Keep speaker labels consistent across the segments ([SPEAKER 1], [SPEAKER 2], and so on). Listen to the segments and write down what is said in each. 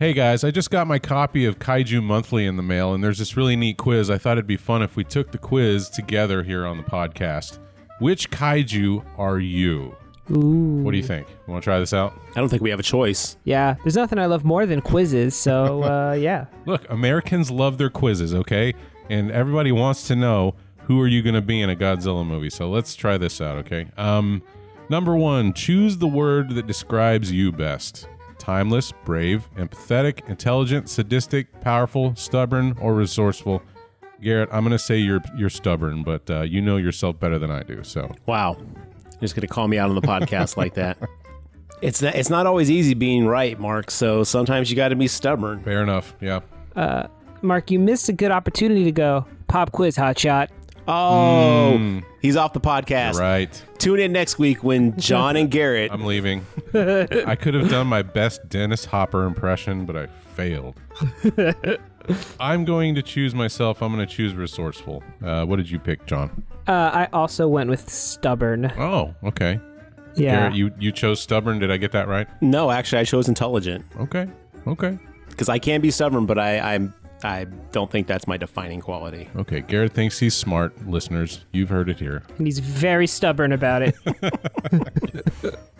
[SPEAKER 1] Hey guys, I just got my copy of Kaiju Monthly in the mail, and there's this really neat quiz. I thought it'd be fun if we took the quiz together here on the podcast. Which kaiju are you?
[SPEAKER 2] Ooh.
[SPEAKER 1] What do you think? You want to try this out?
[SPEAKER 3] I don't think we have a choice.
[SPEAKER 2] Yeah, there's nothing I love more than quizzes, so uh, yeah.
[SPEAKER 1] Look, Americans love their quizzes, okay? And everybody wants to know who are you going to be in a Godzilla movie. So let's try this out, okay? Um, number one, choose the word that describes you best. Timeless, brave, empathetic, intelligent, sadistic, powerful, stubborn, or resourceful. Garrett, I'm going to say you're you're stubborn, but uh, you know yourself better than I do. So
[SPEAKER 3] Wow. You're just going to call me out on the podcast like that. It's not, it's not always easy being right, Mark. So sometimes you got to be stubborn.
[SPEAKER 1] fair enough. Yeah.
[SPEAKER 2] Uh, Mark, you missed a good opportunity to go pop quiz hotshot.
[SPEAKER 3] Oh, he's off the podcast.
[SPEAKER 1] Right.
[SPEAKER 3] Tune in next week when John and Garrett.
[SPEAKER 1] I'm leaving. I could have done my best Dennis Hopper impression, but I failed. I'm going to choose myself. I'm going to choose resourceful. Uh, what did you pick, John?
[SPEAKER 2] Uh, I also went with stubborn.
[SPEAKER 1] Oh, okay.
[SPEAKER 2] Yeah.
[SPEAKER 1] Garrett, you, you chose stubborn. Did I get that right?
[SPEAKER 3] no, actually, I chose intelligent
[SPEAKER 1] Okay. Okay.
[SPEAKER 3] because I can be stubborn, but I I'm I don't think that's my defining quality.
[SPEAKER 1] Okay. Garrett thinks he's smart. Listeners, you've heard it here.
[SPEAKER 2] and he's very stubborn about it.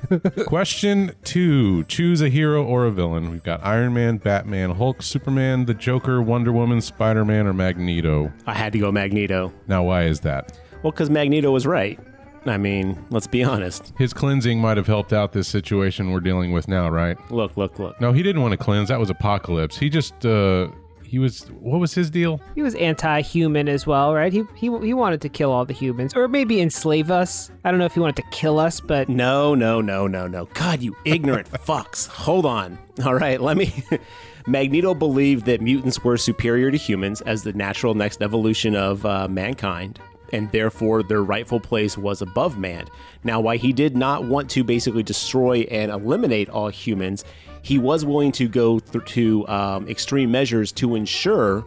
[SPEAKER 1] Question two Choose a hero or a villain. We've got Iron Man, Batman, Hulk, Superman, the Joker, Wonder Woman, Spider Man, or Magneto.
[SPEAKER 3] I had to go Magneto.
[SPEAKER 1] Now, why is that?
[SPEAKER 3] Well, because Magneto was right. I mean, let's be honest.
[SPEAKER 1] His cleansing might have helped out this situation we're dealing with now, right?
[SPEAKER 3] Look, look, look.
[SPEAKER 1] No, he didn't want to cleanse. That was Apocalypse. He just, uh, he was, what was his deal?
[SPEAKER 2] he was anti-human as well, right? He, he he wanted to kill all the humans, or maybe enslave us. I don't know if he wanted to kill us, but
[SPEAKER 3] No, no, no, no, no. God, you ignorant fucks. Hold on. All right, let me. Magneto believed that mutants were superior to humans as the natural next evolution of uh, mankind, and therefore their rightful place was above man. Now, why he did not want to basically destroy and eliminate all humans, he was willing to go th- to um, extreme measures to ensure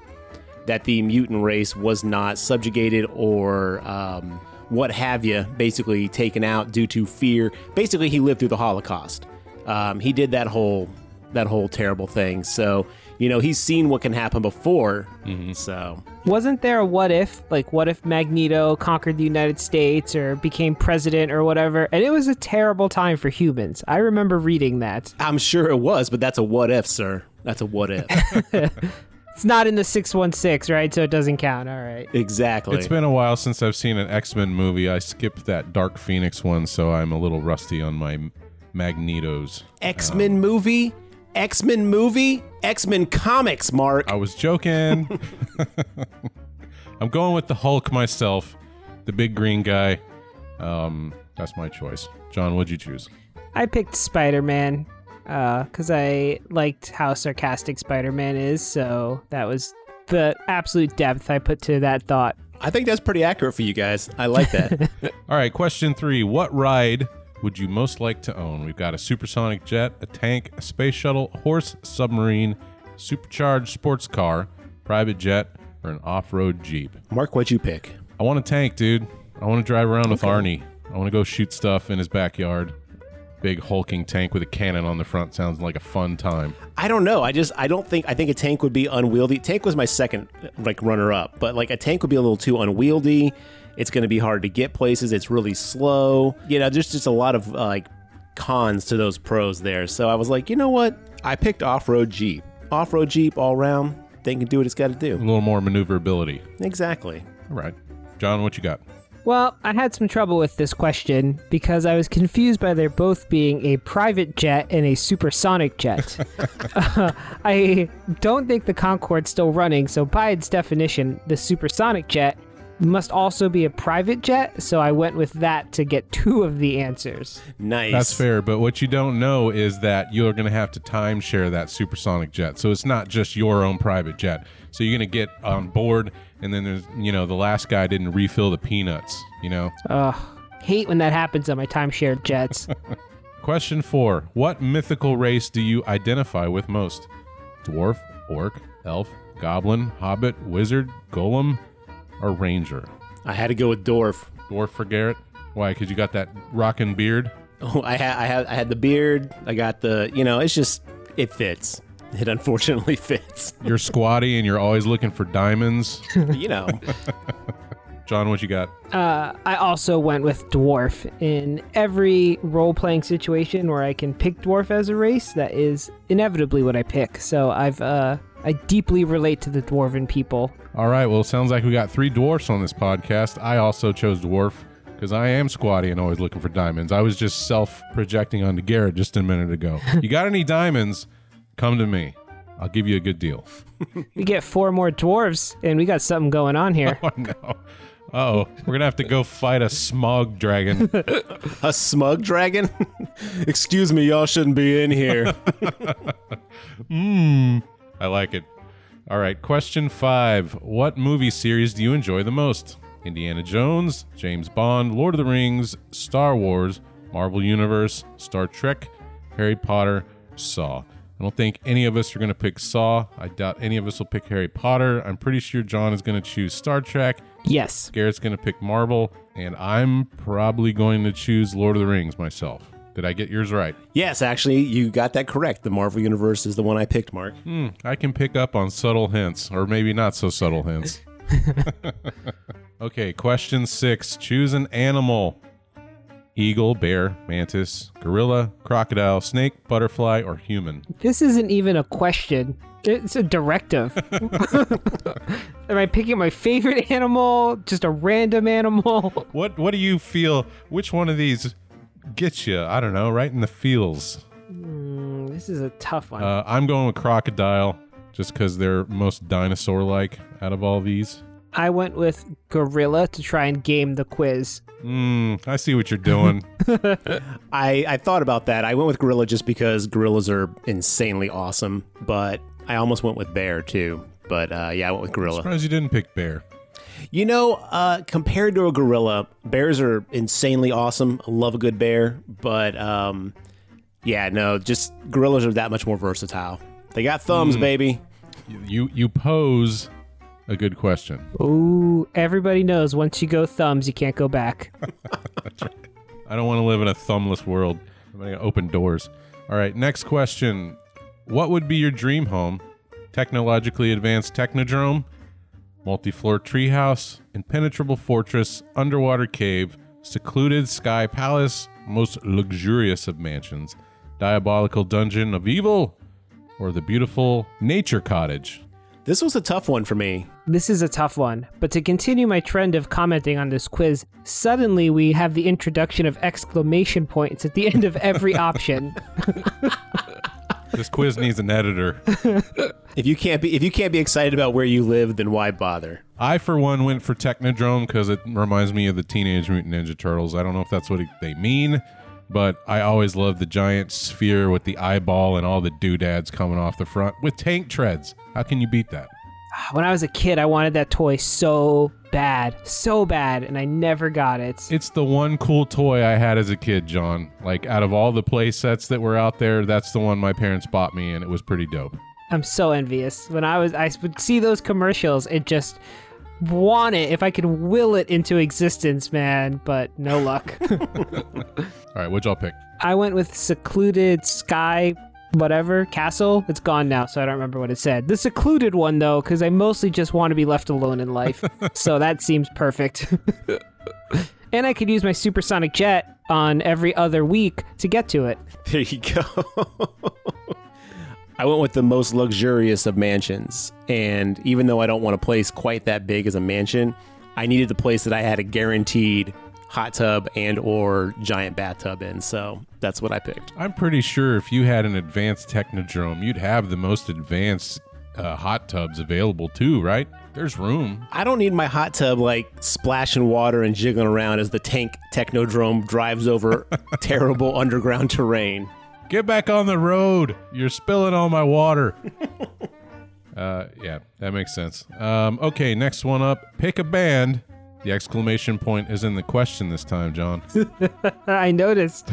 [SPEAKER 3] that the mutant race was not subjugated or um, what have you, basically taken out due to fear. Basically, he lived through the Holocaust. Um, he did that whole that whole terrible thing. So you know he's seen what can happen before. Mm-hmm. So
[SPEAKER 2] wasn't there a what if? Like, what if Magneto conquered the United States or became president or whatever? And it was a terrible time for humans. I remember reading that.
[SPEAKER 3] I'm sure it was, but that's a what if, sir. That's a what if.
[SPEAKER 2] It's not in the 616, right? So it doesn't count. All right.
[SPEAKER 3] exactly.
[SPEAKER 1] It's been a while since I've seen an X Men movie. I skipped that Dark Phoenix one, so I'm a little rusty on my Magnetos.
[SPEAKER 3] Uh, X Men movie, X Men movie, X Men comics. Mark.
[SPEAKER 1] I was joking. I'm going with the Hulk myself, the big green guy. Um, that's my choice. John, what'd you choose?
[SPEAKER 2] I picked Spider Man because I liked how sarcastic Spider Man is. So that was the absolute depth I put to that thought.
[SPEAKER 3] I think that's pretty accurate for you guys. I like that.
[SPEAKER 1] All right, question three. What ride would you most like to own? We've got a supersonic jet, a tank, a space shuttle, horse, submarine, supercharged sports car, private jet, or an off road Jeep.
[SPEAKER 3] Mark, what'd you pick?
[SPEAKER 1] I want a tank, dude. I want to drive around with Arnie. I want to go shoot stuff in his backyard. Big hulking tank with a cannon on the front sounds like a fun time.
[SPEAKER 3] I don't know. I just I don't think I think a tank would be unwieldy. Tank was my second like runner up, but like a tank would be a little too unwieldy. It's going to be hard to get places. It's really slow. You know, there's just a lot of uh, like cons to those pros there. So I was like, you know what? I picked off-road Jeep. Off-road Jeep all round. Thing can do what it's got to do.
[SPEAKER 1] A little more maneuverability.
[SPEAKER 3] Exactly.
[SPEAKER 1] All right. John, what you got?
[SPEAKER 2] Well, I had some trouble with this question because I was confused by there both being a private jet and a supersonic jet. Uh, I don't think the Concorde's still running, so by its definition, the supersonic jet must also be a private jet, so I went with that to get two of the answers.
[SPEAKER 3] Nice.
[SPEAKER 1] That's fair, but what you don't know is that you're going to have to timeshare that supersonic jet. So it's not just your own private jet. So you're going to get on board, and then there's, you know, the last guy didn't refill the peanuts, you know?
[SPEAKER 2] Ugh, hate when that happens on my timeshare jets.
[SPEAKER 1] Question four What mythical race do you identify with most? Dwarf, orc, elf, goblin, hobbit, wizard, golem, or ranger?
[SPEAKER 3] I had to go with dwarf.
[SPEAKER 1] Dwarf for Garrett? Why? Because you got that rockin' beard?
[SPEAKER 3] Oh, I had I had I had the beard. I got the you know. It's just it fits. it unfortunately fits.
[SPEAKER 1] You're squatty and you're always looking for diamonds.
[SPEAKER 3] you know,
[SPEAKER 1] John, what you got?
[SPEAKER 2] Uh, I also went with dwarf in every role playing situation where I can pick dwarf as a race. That is inevitably what I pick. So I've uh, I deeply relate to the dwarven people.
[SPEAKER 1] All right. Well, it sounds like we got three dwarfs on this podcast. I also chose dwarf because I am squatty and always looking for diamonds. I was just self projecting onto Garrett just a minute ago. you got any diamonds? Come to me. I'll give you a good deal.
[SPEAKER 2] We get four more dwarves, and we got something going on here.
[SPEAKER 1] Oh, no. Oh, we're gonna have to go fight a smog dragon.
[SPEAKER 3] a smug dragon. Excuse me, y'all shouldn't be in here.
[SPEAKER 1] Mmm. I like it. All right, question five. What movie series do you enjoy the most? Indiana Jones, James Bond, Lord of the Rings, Star Wars, Marvel Universe, Star Trek, Harry Potter, Saw. I don't think any of us are going to pick Saw. I doubt any of us will pick Harry Potter. I'm pretty sure John is going to choose Star Trek.
[SPEAKER 2] Yes.
[SPEAKER 1] Garrett's going to pick Marvel. And I'm probably going to choose Lord of the Rings myself. Did I get yours right?
[SPEAKER 3] yes, actually, you got that correct. The Marvel Universe is the one I picked, Mark.
[SPEAKER 1] Hmm, I can pick up on subtle hints, or maybe not so subtle hints. okay, question six. Choose an animal eagle, bear, mantis, gorilla, crocodile, snake, butterfly, or human.
[SPEAKER 2] This isn't even a question. It's a directive. Am I picking my favorite animal? Just a random animal?
[SPEAKER 1] What What do you feel? Which one of these gets you? I don't know, right in the feels.
[SPEAKER 2] Mm, this is a tough one.
[SPEAKER 1] Uh, I'm going with crocodile, just because they're most dinosaur-like out of all these.
[SPEAKER 2] I went with gorilla to try and game the quiz.
[SPEAKER 1] Hmm, I see what you're doing.
[SPEAKER 3] I, I thought about that. I went with gorilla just because gorillas are insanely awesome, but I almost went with bear too. But uh, yeah, I went with gorilla.
[SPEAKER 1] I'm Surprised you didn't pick bear.
[SPEAKER 3] You know, uh, compared to a gorilla, bears are insanely awesome. I love a good bear, but um, yeah, no, just gorillas are that much more versatile. They got thumbs, baby.
[SPEAKER 1] You you pose a good question.
[SPEAKER 2] Ooh, everybody knows once you go thumbs, you can't go back.
[SPEAKER 1] I don't want to live in a thumbless world. I'm going to open doors. All right, next question. What would be your dream home? Technologically advanced technodrome, multi-floor treehouse, impenetrable fortress, underwater cave, secluded sky palace, most luxurious of mansions, diabolical dungeon of evil, or the beautiful nature cottage?
[SPEAKER 3] This was a tough one for me.
[SPEAKER 2] This is a tough one, but to continue my trend of commenting on this quiz, suddenly we have the introduction of exclamation points at the end of every option.
[SPEAKER 1] This quiz needs an editor.
[SPEAKER 3] If you can't be if you can't be excited about where you live, then why bother?
[SPEAKER 1] I, for one, went for Technodrome because it reminds me of the Teenage Mutant Ninja Turtles. I don't know if that's what it- they mean, but I always loved the giant sphere with the eyeball and all the doodads coming off the front with tank treads. How can you beat that?
[SPEAKER 2] when I was a kid, I wanted that toy so bad, so bad, and I never got it.
[SPEAKER 1] It's the one cool toy I had as a kid, John. Like, out of all the play sets that were out there, that's the one my parents bought me, and it was pretty dope.
[SPEAKER 2] I'm so envious. When I was, I would see those commercials and just want it if I could will it into existence, man. But no luck.
[SPEAKER 1] All right, what'd y'all pick?
[SPEAKER 2] I went with secluded sky, whatever castle. It's gone now, so I don't remember what it said. The secluded one though, because I mostly just want to be left alone in life. so that seems perfect. and I could use my supersonic jet on every other week to get to it.
[SPEAKER 3] There you go. I went with the most luxurious of mansions. And even though I don't want a place quite that big as a mansion, I needed the place that I had a guaranteed hot tub and or giant bathtub in. So that's what I picked.
[SPEAKER 1] I'm pretty sure if you had an advanced Technodrome, you'd have the most advanced uh, hot tubs available too, right? There's room.
[SPEAKER 3] I don't need my hot tub like splashing water and jiggling around as the tank Technodrome drives over terrible underground terrain.
[SPEAKER 1] Get back on the road. You're spilling all my water. uh, yeah, that makes sense. Um, okay, next one up. Pick a band. The exclamation point is in the question this time, John.
[SPEAKER 2] I noticed.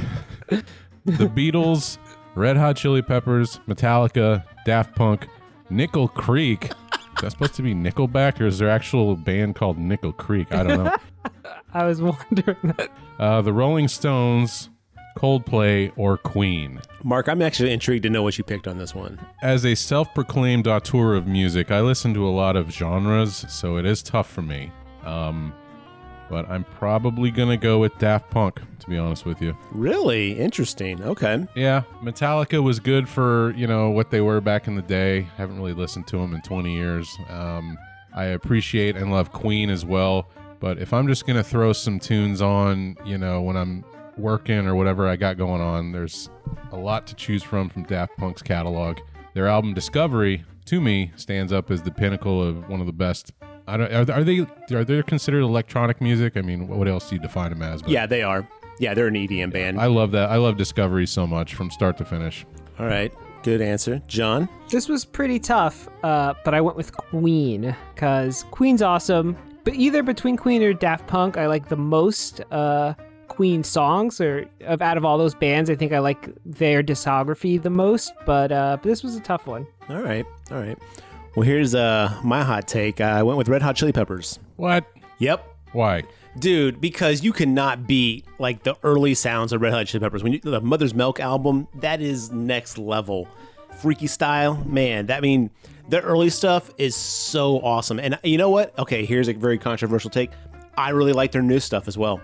[SPEAKER 1] the Beatles, Red Hot Chili Peppers, Metallica, Daft Punk, Nickel Creek. Is that supposed to be Nickelback, or is there actual band called Nickel Creek? I don't know.
[SPEAKER 2] I was wondering that.
[SPEAKER 1] Uh, the Rolling Stones, Coldplay, or Queen?
[SPEAKER 3] Mark, I'm actually intrigued to know what you picked on this one.
[SPEAKER 1] As a self proclaimed auteur of music, I listen to a lot of genres, so it is tough for me. Um, but I'm probably going to go with Daft Punk, to be honest with you.
[SPEAKER 3] Really interesting. Okay.
[SPEAKER 1] Yeah, Metallica was good for, you know, what they were back in the day. Haven't really listened to them in 20 years. Um, I appreciate and love Queen as well. But if I'm just going to throw some tunes on, you know, when I'm working or whatever I got going on, there's a lot to choose from from Daft Punk's catalog. Their album Discovery, to me, stands up as the pinnacle of one of the best. I don't, are, are they are they considered electronic music? I mean, what else do you define them as? But
[SPEAKER 3] Yeah, they are. Yeah, they're an EDM band.
[SPEAKER 1] I love that. I love Discovery so much from start to finish.
[SPEAKER 3] All right. Good answer. John?
[SPEAKER 2] This was pretty tough, uh, but I went with Queen because Queen's awesome. But either between Queen or Daft Punk, I like the most uh, Queen songs. Or of out of all those bands, I think I like their discography the most. But uh, but this was a tough one.
[SPEAKER 3] All right. All right. Well, here's uh, my hot take. I went with Red Hot Chili Peppers.
[SPEAKER 1] What?
[SPEAKER 3] Yep.
[SPEAKER 1] Why?
[SPEAKER 3] Dude, because you cannot beat like the early sounds of Red Hot Chili Peppers. When you, the Mother's Milk album, that is next level. Freaky Styley, man. That mean the early stuff is so awesome. And you know what? Okay, here's a very controversial take. I really like their new stuff as well.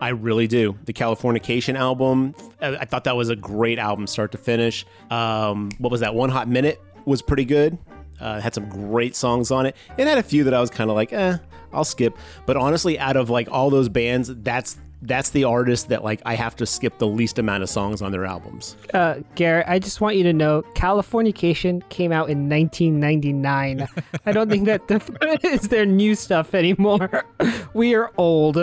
[SPEAKER 3] I really do. The Californication album, I I thought that was a great album, start to finish. Um, what was that? One Hot Minute was pretty good. Uh, had some great songs on it. It had a few that I was kind of like, eh, I'll skip. But honestly, out of like all those bands, that's that's the artist that like I have to skip the least amount of songs on their albums.
[SPEAKER 2] Uh, Garrett, I just want you to know Californication came out in 1999. I don't think that the, is their new stuff anymore. we are old.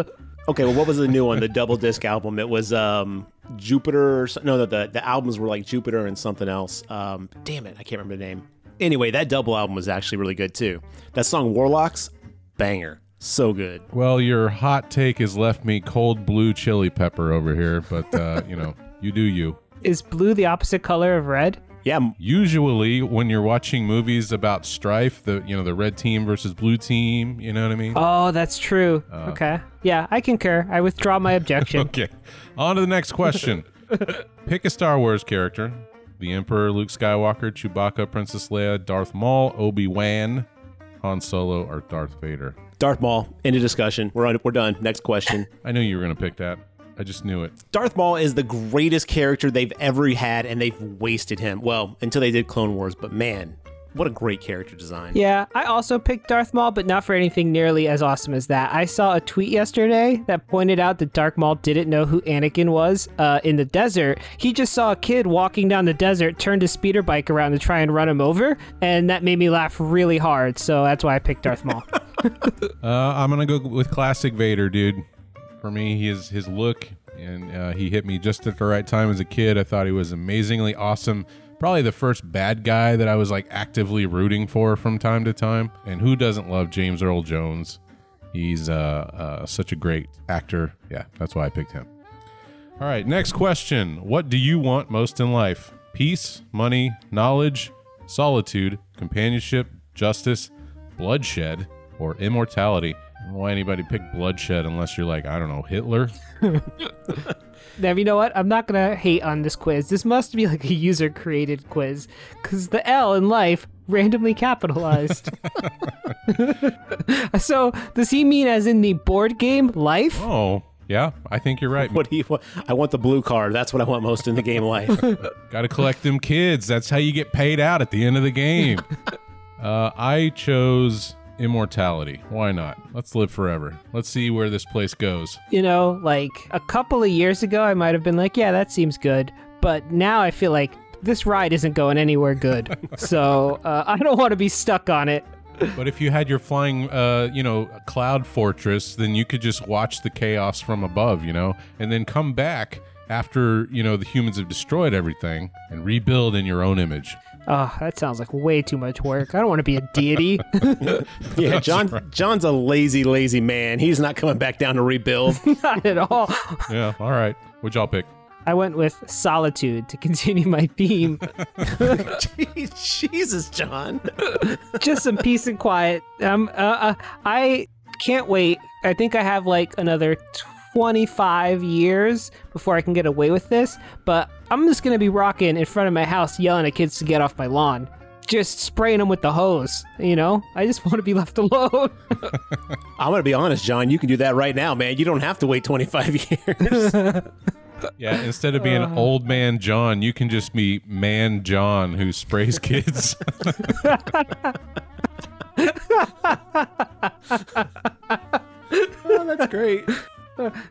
[SPEAKER 3] Okay, well, what was the new one? The double disc album. It was um, Jupiter. Or no, the, the the albums were like Jupiter and something else. Um, damn it, I can't remember the name. Anyway, that double album was actually really good too. That song Warlocks, banger, so good.
[SPEAKER 1] Well, your hot take has left me cold blue chili pepper over here, but uh, you know, you do you.
[SPEAKER 2] Is blue the opposite color of red?
[SPEAKER 3] Yeah,
[SPEAKER 1] Usually, when you're watching movies about strife, the you know the red team versus blue team, you know what I mean?
[SPEAKER 2] Oh, that's true. okay. Yeah, I concur. I withdraw my objection.
[SPEAKER 1] Okay, on to the next question. Pick a Star Wars character: the Emperor, Luke Skywalker, Chewbacca, Princess Leia, Darth Maul, Obi Wan, Han Solo, or Darth Vader.
[SPEAKER 3] Darth Maul. End of discussion. We're on. We're done. Next question.
[SPEAKER 1] I knew you were gonna pick that. I just knew it.
[SPEAKER 3] Darth Maul is the greatest character they've ever had, and they've wasted him. Well, until they did Clone Wars, but man, what a great character design.
[SPEAKER 2] Yeah, I also picked Darth Maul, but not for anything nearly as awesome as that. I saw a tweet yesterday that pointed out that Darth Maul didn't know who Anakin was uh, in the desert. He just saw a kid walking down the desert, turned his speeder bike around to try and run him over, and that made me laugh really hard. So that's why I picked Darth Maul.
[SPEAKER 1] Uh, I'm gonna go with classic Vader, dude. For me, his his look and uh, he hit me just at the right time as a kid. I thought he was amazingly awesome. Probably the first bad guy that I was like actively rooting for from time to time. And who doesn't love James Earl Jones? He's uh, uh, such a great actor. Yeah, that's why I picked him. All right, next question. What do you want most in life? Peace, money, knowledge, solitude, companionship, justice, bloodshed, or immortality? I don't know why anybody pick bloodshed unless you're like, I don't know, Hitler?
[SPEAKER 2] now, you know what? I'm not going to hate on this quiz. This must be like a user created quiz because the L in life randomly capitalized. so, does he mean as in the board game life?
[SPEAKER 1] Oh, yeah, I think you're right.
[SPEAKER 3] What do you want? I want the blue card. That's what I want most in the game life.
[SPEAKER 1] Got to collect them kids. That's how you get paid out at the end of the game. uh, I chose immortality. Why not? Let's live forever. Let's see where this place goes.
[SPEAKER 2] You know, like a couple of years ago, I might have been like, yeah, that seems good. But now I feel like this ride isn't going anywhere good. so uh, I don't want to be stuck on it.
[SPEAKER 1] But if you had your flying, uh, you know, cloud fortress, then you could just watch the chaos from above, you know, and then come back after, you know, the humans have destroyed everything and rebuild in your own image.
[SPEAKER 2] Oh, that sounds like way too much work. I don't want to be a deity.
[SPEAKER 3] yeah, John. John's a lazy, lazy man. He's not coming back down to rebuild.
[SPEAKER 2] Not at all.
[SPEAKER 1] Yeah, all right. What'd y'all pick?
[SPEAKER 2] I went with solitude to continue my theme.
[SPEAKER 3] Jeez, Jesus, John.
[SPEAKER 2] Just some peace and quiet. Um, uh, uh, I can't wait. I think I have like another 25 years before I can get away with this, but I'm just gonna be rocking in front of my house yelling at kids to get off my lawn. Just spraying them with the hose, you know? I just want to be left alone.
[SPEAKER 3] I'm going to be honest, John. You can do that right now, man. You don't have to wait 25 years.
[SPEAKER 1] Yeah, instead of being old man John, you can just be man John who sprays kids.
[SPEAKER 3] oh, that's great.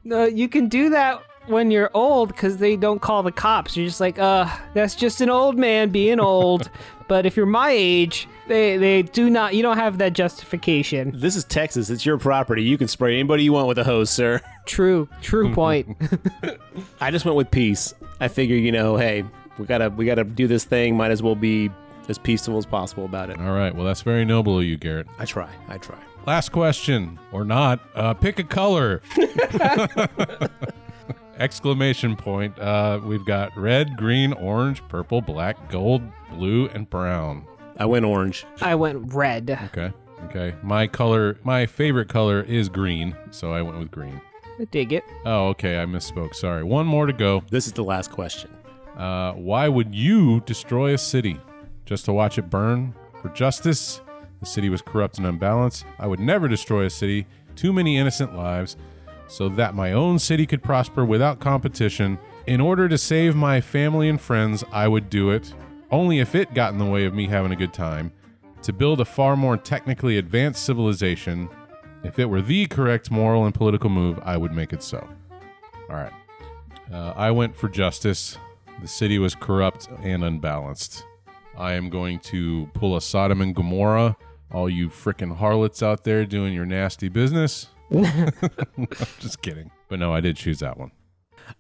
[SPEAKER 2] no, you can do that when you're old because they don't call the cops. You're just like, uh, that's just an old man being old. but if you're my age, they they do not. You don't have that justification.
[SPEAKER 3] This is Texas. It's your property. You can spray anybody you want with a hose, sir.
[SPEAKER 2] True, true point.
[SPEAKER 3] I just went with peace. I figure, you know, hey, we gotta we gotta do this thing. Might as well be as peaceful as possible about it.
[SPEAKER 1] All right, well, that's very noble of you, Garrett.
[SPEAKER 3] I try. I try.
[SPEAKER 1] Last question, or not. Uh, pick a color. Exclamation point. Uh, we've got red, green, orange, purple, black, gold, blue, and brown.
[SPEAKER 3] I went orange.
[SPEAKER 2] I went red.
[SPEAKER 1] Okay. Okay. My color, my favorite color is green, so I went with green.
[SPEAKER 2] I dig it.
[SPEAKER 1] Oh, okay. I misspoke. Sorry. One more to go.
[SPEAKER 3] This is the last question.
[SPEAKER 1] Uh, why would you destroy a city? Just to watch it burn? For justice? The city was corrupt and unbalanced. I would never destroy a city. Too many innocent lives. So that my own city could prosper without competition. In order to save my family and friends, I would do it. Only if it got in the way of me having a good time. To build a far more technically advanced civilization. If it were the correct moral and political move, I would make it so. All right. Uh, I went for justice. The city was corrupt and unbalanced. I am going to pull a Sodom and Gomorrah. All you frickin' harlots out there doing your nasty business. Just kidding. But no, I did choose that one.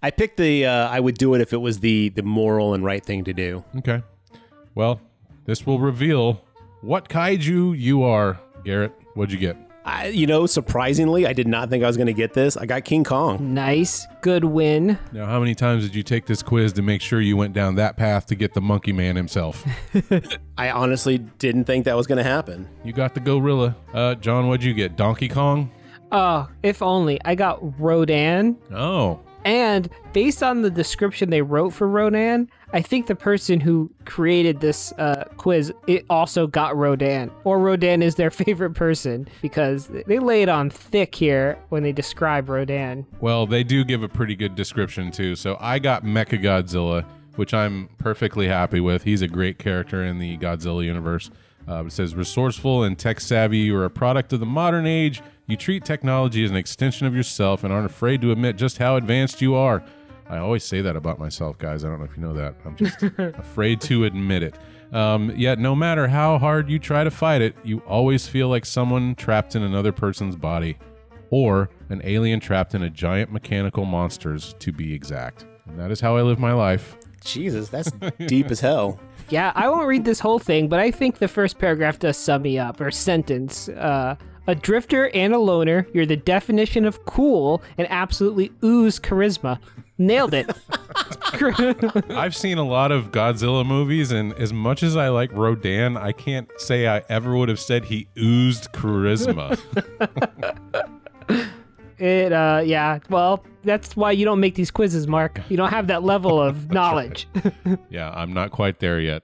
[SPEAKER 3] I picked the. Uh, I would do it if it was the the moral and right thing to do.
[SPEAKER 1] Okay. Well, this will reveal what kaiju you are, Garrett. What'd you get?
[SPEAKER 3] I, you know, surprisingly, I did not think I was going to get this. I got King Kong.
[SPEAKER 2] Nice, good win.
[SPEAKER 1] Now, how many times did you take this quiz to make sure you went down that path to get the monkey man himself?
[SPEAKER 3] I honestly didn't think that was going to happen.
[SPEAKER 1] you got the gorilla. Uh, John, what'd you get? Donkey Kong?
[SPEAKER 2] Oh, if only I got Rodan.
[SPEAKER 1] Oh,
[SPEAKER 2] And based on the description they wrote for Rodan, I think the person who created this uh, quiz it also got Rodan, or Rodan is their favorite person because they lay it on thick here when they describe Rodan.
[SPEAKER 1] Well, they do give a pretty good description too. So I got Mecha Godzilla, which I'm perfectly happy with. He's a great character in the Godzilla universe. Uh, it says resourceful and tech savvy. You are a product of the modern age. You treat technology as an extension of yourself and aren't afraid to admit just how advanced you are. I always say that about myself, guys. I don't know if you know that. I'm just afraid to admit it. Um, yet, no matter how hard you try to fight it, you always feel like someone trapped in another person's body or an alien trapped in a giant mechanical monsters, to be exact. And that is how I live my life.
[SPEAKER 3] Jesus, that's deep as hell.
[SPEAKER 2] Yeah, I won't read this whole thing, but I think the first paragraph does sum me up, or sentence. Uh, a drifter and a loner, you're the definition of cool and absolutely ooze charisma. Nailed it.
[SPEAKER 1] I've seen a lot of Godzilla movies, and as much as I like Rodan, I can't say I ever would have said he oozed charisma.
[SPEAKER 2] It, uh, yeah, well, that's why you don't make these quizzes, Mark. You don't have that level of knowledge.
[SPEAKER 1] yeah, I'm not quite there yet.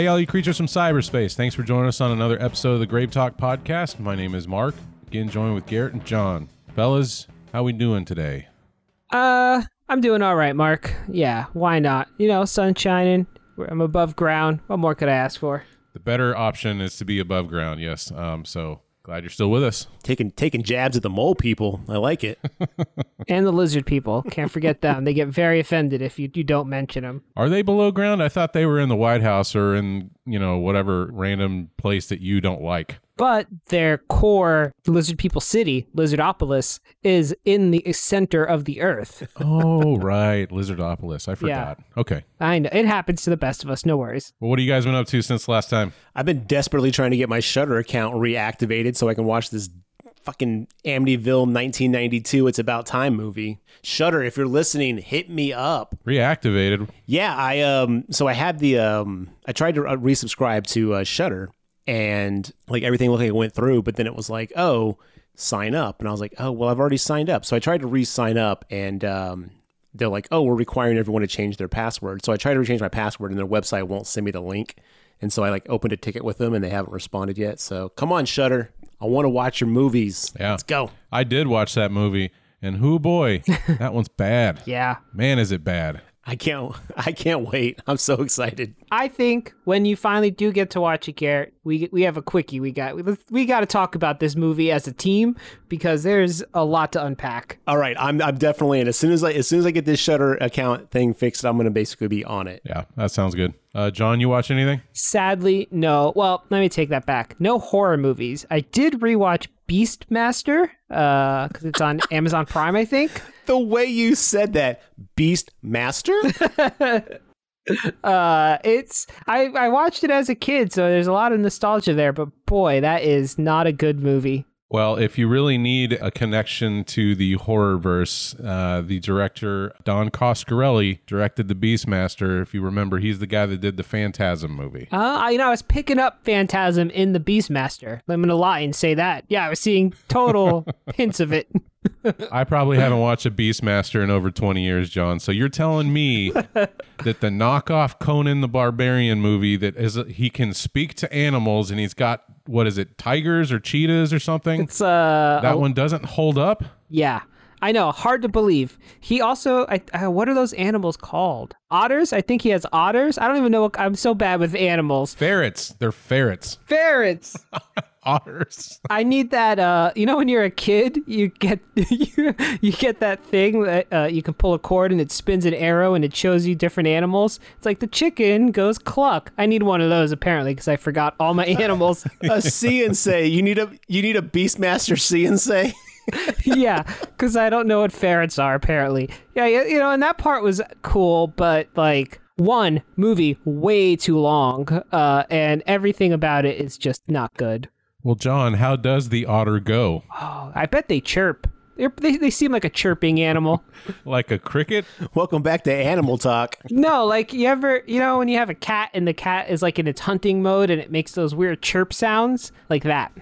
[SPEAKER 1] Hey, all you creatures from cyberspace. Thanks for joining us on another episode of the Grave Talk podcast. My name is Mark. Again, joined with Garrett and John. Fellas, how we doing today?
[SPEAKER 2] uh, I'm doing all right, Mark. Yeah, why not? You know, sun shining. I'm above ground. What more could I ask for?
[SPEAKER 1] The better option is to be above ground, yes. Um, so glad you're still with us.
[SPEAKER 3] Taking taking jabs at the mole people. I like it.
[SPEAKER 2] And the lizard people. Can't forget them. They get very offended if you, you don't mention them.
[SPEAKER 1] Are they below ground? I thought they were in the White House or in, you know, whatever random place that you don't like.
[SPEAKER 2] but their core Lizard People City, Lizardopolis, is in the center of the Earth.
[SPEAKER 1] oh, right. Lizardopolis. I forgot. Okay.
[SPEAKER 2] I know it happens to the best of us. No worries.
[SPEAKER 1] Well, what have you guys been up to since last time?
[SPEAKER 3] I've been desperately trying to get my Shudder account reactivated so I can watch this fucking Amityville 1992 It's About Time movie. Shudder, if you're listening, hit me up.
[SPEAKER 1] Reactivated.
[SPEAKER 3] Yeah, I um so I had the um I tried to uh, resubscribe to uh, Shudder and like everything looked like it went through, but then it was like, "Oh, sign up." And I was like, "Oh, well, I've already signed up." So I tried to re-sign up and um they're like, "Oh, we're requiring everyone to change their password." So I tried to change my password and their website won't send me the link. And so I like opened a ticket with them and they haven't responded yet. So come on, Shudder. I want to watch your movies.
[SPEAKER 1] Yeah.
[SPEAKER 3] Let's go.
[SPEAKER 1] I did watch that movie, and who boy, that one's bad.
[SPEAKER 2] Yeah.
[SPEAKER 1] Man, is it bad.
[SPEAKER 3] I can't I can't wait. I'm so excited.
[SPEAKER 2] I think when you finally do get to watch it, Garrett, we we have a quickie. We got we, we got to talk about this movie as a team because there's a lot to unpack.
[SPEAKER 3] All right, I'm I'm definitely in. As soon as I as soon as I get this Shudder account thing fixed, I'm gonna basically be on it.
[SPEAKER 1] Yeah, that sounds good. Uh, John, you watch anything?
[SPEAKER 2] Sadly, no. Well, let me take that back. No horror movies. I did rewatch Beastmaster because it's on Amazon Prime, I think.
[SPEAKER 3] The way you said that, Beastmaster.
[SPEAKER 2] Uh, it's I I watched it as a kid, so there's a lot of nostalgia there. But boy, that is not a good movie.
[SPEAKER 1] Well, if you really need a connection to the horror verse, uh, the director Don Coscarelli directed The Beastmaster. If you remember, he's the guy that did the Phantasm movie.
[SPEAKER 2] Uh, I, you know, I was picking up Phantasm in the Beastmaster. I'm gonna lie and say that. Yeah, I was seeing total hints of it.
[SPEAKER 1] I probably haven't watched a Beastmaster in over 20 years, John. So you're telling me that the knockoff Conan the Barbarian movie that is he can speak to animals and he's got what is it, tigers or cheetahs or something?
[SPEAKER 2] It's uh,
[SPEAKER 1] that
[SPEAKER 2] a-
[SPEAKER 1] one doesn't hold up?
[SPEAKER 2] yeah. I know, hard to believe. He also, I, uh, what are those animals called? Otters? I think he has otters. I don't even know. What, I'm so bad with animals.
[SPEAKER 1] Ferrets. They're ferrets.
[SPEAKER 2] Ferrets.
[SPEAKER 1] Otters.
[SPEAKER 2] I need that. Uh, you know, when you're a kid, you get you, you get that thing that uh, you can pull a cord and it spins an arrow and it shows you different animals. It's like the chicken goes cluck. I need one of those apparently because I forgot all my animals.
[SPEAKER 3] a see and say. You need a you need a Beastmaster see and say.
[SPEAKER 2] Yeah, because I don't know what ferrets are apparently. Yeah, you you know, and that part was cool, but like one movie way too long, uh, and everything about it is just not good.
[SPEAKER 1] Well, John, how does the otter go?
[SPEAKER 2] Oh, I bet they chirp. They're, they they seem like a chirping animal.
[SPEAKER 1] Like a cricket?
[SPEAKER 3] Welcome back to Animal Talk.
[SPEAKER 2] No, like you ever, you know, when you have a cat and the cat is like in its hunting mode and it makes those weird chirp sounds like that.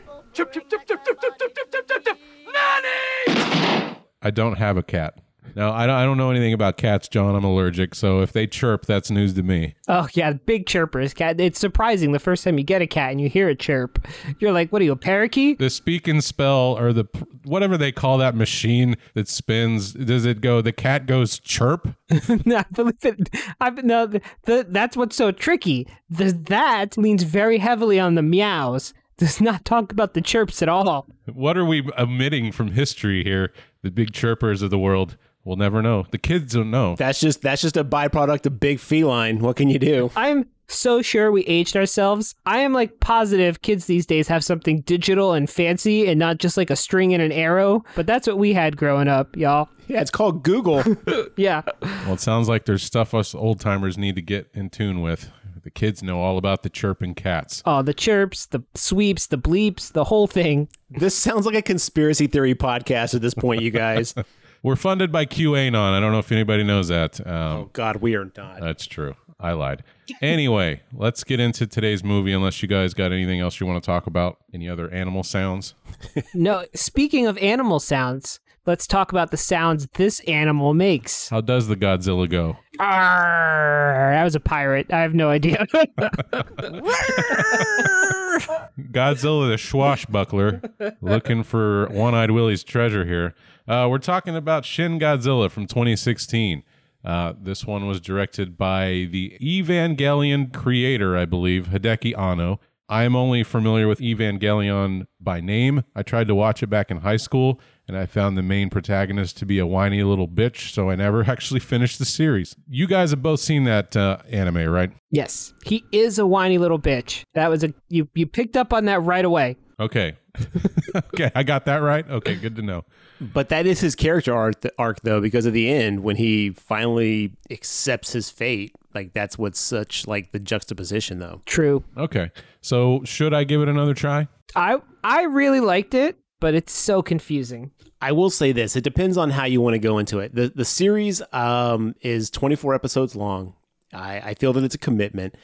[SPEAKER 1] I don't have a cat. No, I don't, I don't know anything about cats, John. I'm allergic. So if they chirp, that's news to me.
[SPEAKER 2] Oh yeah, big chirpers. Cat. It's surprising the first time you get a cat and you hear a chirp. You're like, what are you, a parakeet?
[SPEAKER 1] The speak and spell or the whatever they call that machine that spins, does it go, the cat goes chirp?
[SPEAKER 2] no, I believe it. I no, the, the, that's what's so tricky. The that leans very heavily on the meows. Does not talk about the chirps at all.
[SPEAKER 1] What are we omitting from history here? The big chirpers of the world. We'll never know. The kids don't know.
[SPEAKER 3] That's just that's just a byproduct of big feline. What can you do?
[SPEAKER 2] I'm so sure we aged ourselves. I am like positive kids these days have something digital and fancy and not just like a string and an arrow. But that's what we had growing up, y'all.
[SPEAKER 3] Yeah, it's called Google.
[SPEAKER 2] Yeah.
[SPEAKER 1] Well, it sounds like there's stuff us old timers need to get in tune with. The kids know all about the chirping cats.
[SPEAKER 2] Oh, the chirps, the sweeps, the bleeps, the whole thing.
[SPEAKER 3] this sounds like a conspiracy theory podcast at this point, you guys.
[SPEAKER 1] We're funded by QAnon. I don't know if anybody knows that. Um,
[SPEAKER 3] oh God, we are not.
[SPEAKER 1] That's true. I lied. Anyway, let's get into today's movie. Unless you guys got anything else you want to talk about, any other animal sounds?
[SPEAKER 2] No, speaking of animal sounds, let's talk about the sounds this animal makes.
[SPEAKER 1] How does the Godzilla go?
[SPEAKER 2] Arr, that was a pirate. I have no idea.
[SPEAKER 1] Godzilla the swashbuckler, looking for One-Eyed Willie's treasure here. Uh, we're talking about Shin Godzilla from 2016. Uh, this one was directed by the Evangelion creator, I believe, Hideaki Anno. I am only familiar with Evangelion by name. I tried to watch it back in high school, and I found the main protagonist to be a whiny little bitch, so I never actually finished the series. You guys have both seen that uh, anime, right?
[SPEAKER 2] yes, he is a whiny little bitch. That was a you. You picked up on that right away.
[SPEAKER 1] Okay. okay, I got that right. Okay, good to know.
[SPEAKER 3] But that is his character arc, arc, though, because at the end, when he finally accepts his fate, like that's what's such like the juxtaposition, though.
[SPEAKER 2] True.
[SPEAKER 1] Okay. So, should I give it another try?
[SPEAKER 2] I I really liked it, but it's so confusing.
[SPEAKER 3] I will say this: it depends on how you want to go into it. the The series um, is twenty four episodes long. I, I feel that it's a commitment.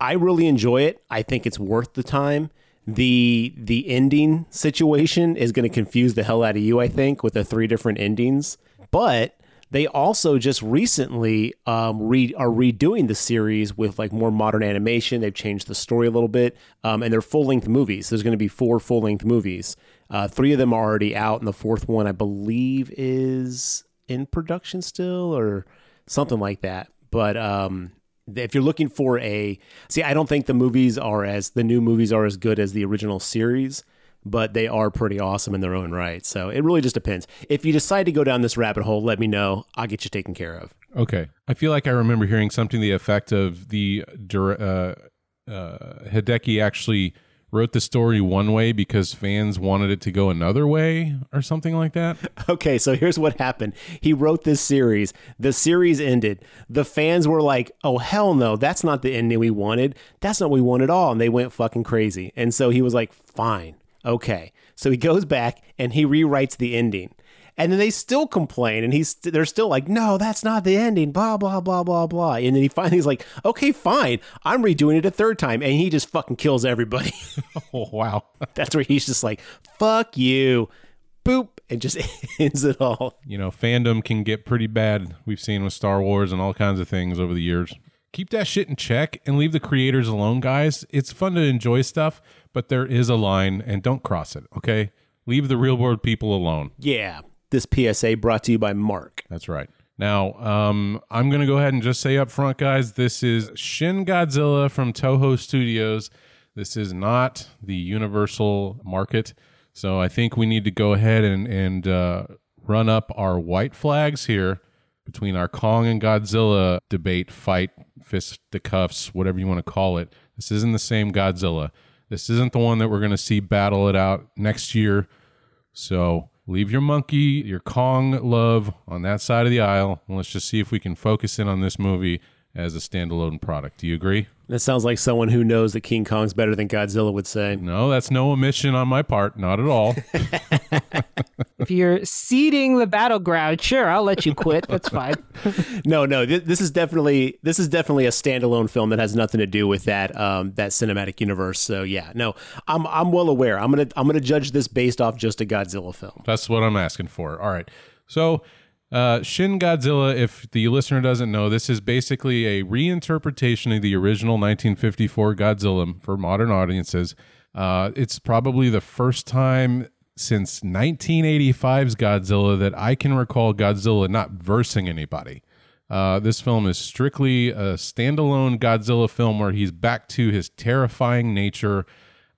[SPEAKER 3] I really enjoy it. I think it's worth the time. The the ending situation is going to confuse the hell out of you. I think with the three different endings, but they also just recently um, re- are redoing the series with like more modern animation. They've changed the story a little bit, um, and they're full length movies. There's going to be four full length movies. Uh, three of them are already out, and the fourth one, I believe, is in production still or something like that. But um, if you're looking for a see, I don't think the movies are as the new movies are as good as the original series, but they are pretty awesome in their own right. So it really just depends. If you decide to go down this rabbit hole, let me know. I'll get you taken care of.
[SPEAKER 1] Okay. I feel like I remember hearing something the effect of the uh, uh, Hideaki actually wrote the story one way because fans wanted it to go another way or something like that?
[SPEAKER 3] Okay, so here's what happened. He wrote this series. The series ended. The fans were like, "Oh hell no, that's not the ending we wanted. That's not what we wanted at all." And they went fucking crazy. And so he was like, "Fine. Okay." So he goes back and he rewrites the ending and then they still complain and he's they're still like no that's not the ending blah blah blah blah blah. And then he finally is like okay fine. I'm redoing it a third time and he just fucking kills everybody.
[SPEAKER 1] Oh wow.
[SPEAKER 3] That's where he's just like fuck you. Boop. And just ends it all.
[SPEAKER 1] You know fandom can get pretty bad we've seen with star wars and all kinds of things over the years. Keep that shit in check and leave the creators alone guys. It's fun to enjoy stuff but there is a line and don't cross it okay? Leave the real world people alone.
[SPEAKER 3] Yeah this PSA brought to you by Mark.
[SPEAKER 1] That's right. Now, um, I'm going to go ahead and just say up front, guys, this is Shin Godzilla from Toho Studios. This is not the Universal market. So I think we need to go ahead and, and uh, run up our white flags here between our Kong and Godzilla debate, fight, fist the cuffs, whatever you want to call it. This isn't the same Godzilla. This isn't the one that we're going to see battle it out next year. So leave your monkey, your Kong love on that side of the aisle, and let's just see if we can focus in on this movie as a standalone product. Do you agree?
[SPEAKER 3] That sounds like someone who knows that King Kong's better than Godzilla would say.
[SPEAKER 1] No, that's no omission on my part. Not at all.
[SPEAKER 2] if you're seeding the battleground, sure, I'll let you quit. That's fine.
[SPEAKER 3] no, no, th- this is definitely this is definitely a standalone film that has nothing to do with that um, that cinematic universe. So yeah, no, I'm I'm well aware. I'm gonna I'm gonna judge this based off just a Godzilla film.
[SPEAKER 1] That's what I'm asking for. All right, so. Uh, Shin Godzilla, if the listener doesn't know, this is basically a reinterpretation of the original 1954 Godzilla for modern audiences. Uh, it's probably the first time since 1985's Godzilla that I can recall Godzilla not versing anybody. Uh, this film is strictly a standalone Godzilla film where he's back to his terrifying nature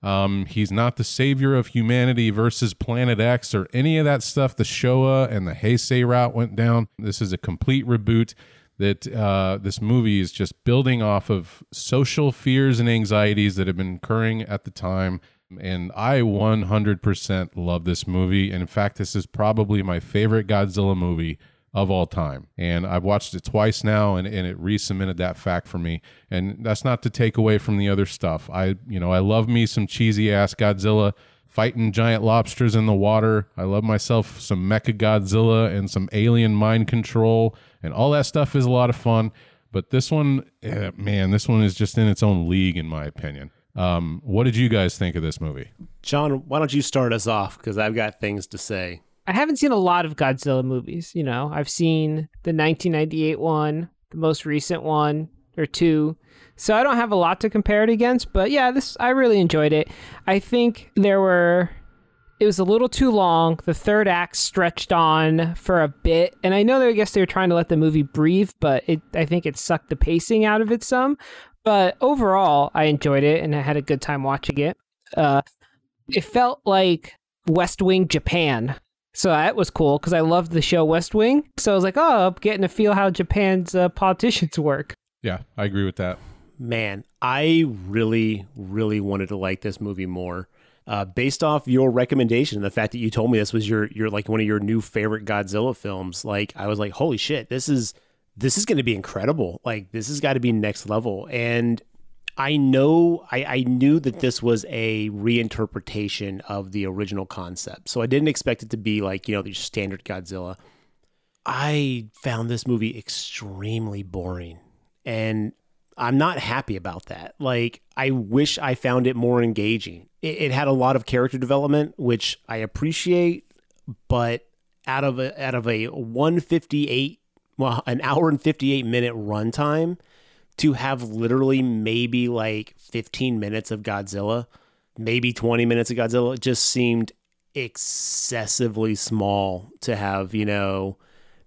[SPEAKER 1] um, he's not the savior of humanity versus Planet X or any of that stuff. The Showa and the Heisei route went down. This is a complete reboot. That uh, this movie is just building off of social fears and anxieties that have been occurring at the time. And I 100% love this movie. And in fact, this is probably my favorite Godzilla movie of all time. And I've watched it twice now and, and it re-cemented that fact for me. And that's not to take away from the other stuff. I you know, I love me some cheesy ass Godzilla fighting giant lobsters in the water. I love myself some Mecha Godzilla and some alien mind control and all that stuff is a lot of fun. But this one, eh, man, this one is just in its own league, in my opinion. Um, what did you guys think of this movie?
[SPEAKER 3] John, why don't you start us off? Because I've got things to say.
[SPEAKER 2] I haven't seen a lot of Godzilla movies. You know, I've seen the 1998 one, the most recent one or two. So I don't have a lot to compare it against, but yeah, this I really enjoyed it. I think there were it was a little too long. The third act stretched on for a bit, and I know that I guess they were trying to let the movie breathe, but it I think it sucked the pacing out of it some. But overall, I enjoyed it and I had a good time watching it. Uh, it felt like West Wing Japan so that was cool because I loved the show West Wing. So I was like, oh, I'm getting to feel how Japan's uh, politicians work.
[SPEAKER 1] Yeah, I agree with that.
[SPEAKER 3] man, I really, really wanted to like this movie more. Uh, based off your recommendation, and the fact that you told me this was your your like one of your new favorite Godzilla films, like I was like, holy shit, this is this is going to be incredible. Like this has got to be next level. And I know I, I knew that this was a reinterpretation of the original concept, so I didn't expect it to be like you know the standard Godzilla. I found this movie extremely boring, and I'm not happy about that. Like, I wish I found it more engaging. It, it, had a lot of character development, which I appreciate, but out of a out of a 158, well, an hour and 58 minute runtime, to have literally maybe like 15 minutes of Godzilla, maybe 20 minutes of Godzilla, it just seemed excessively small to have, you know.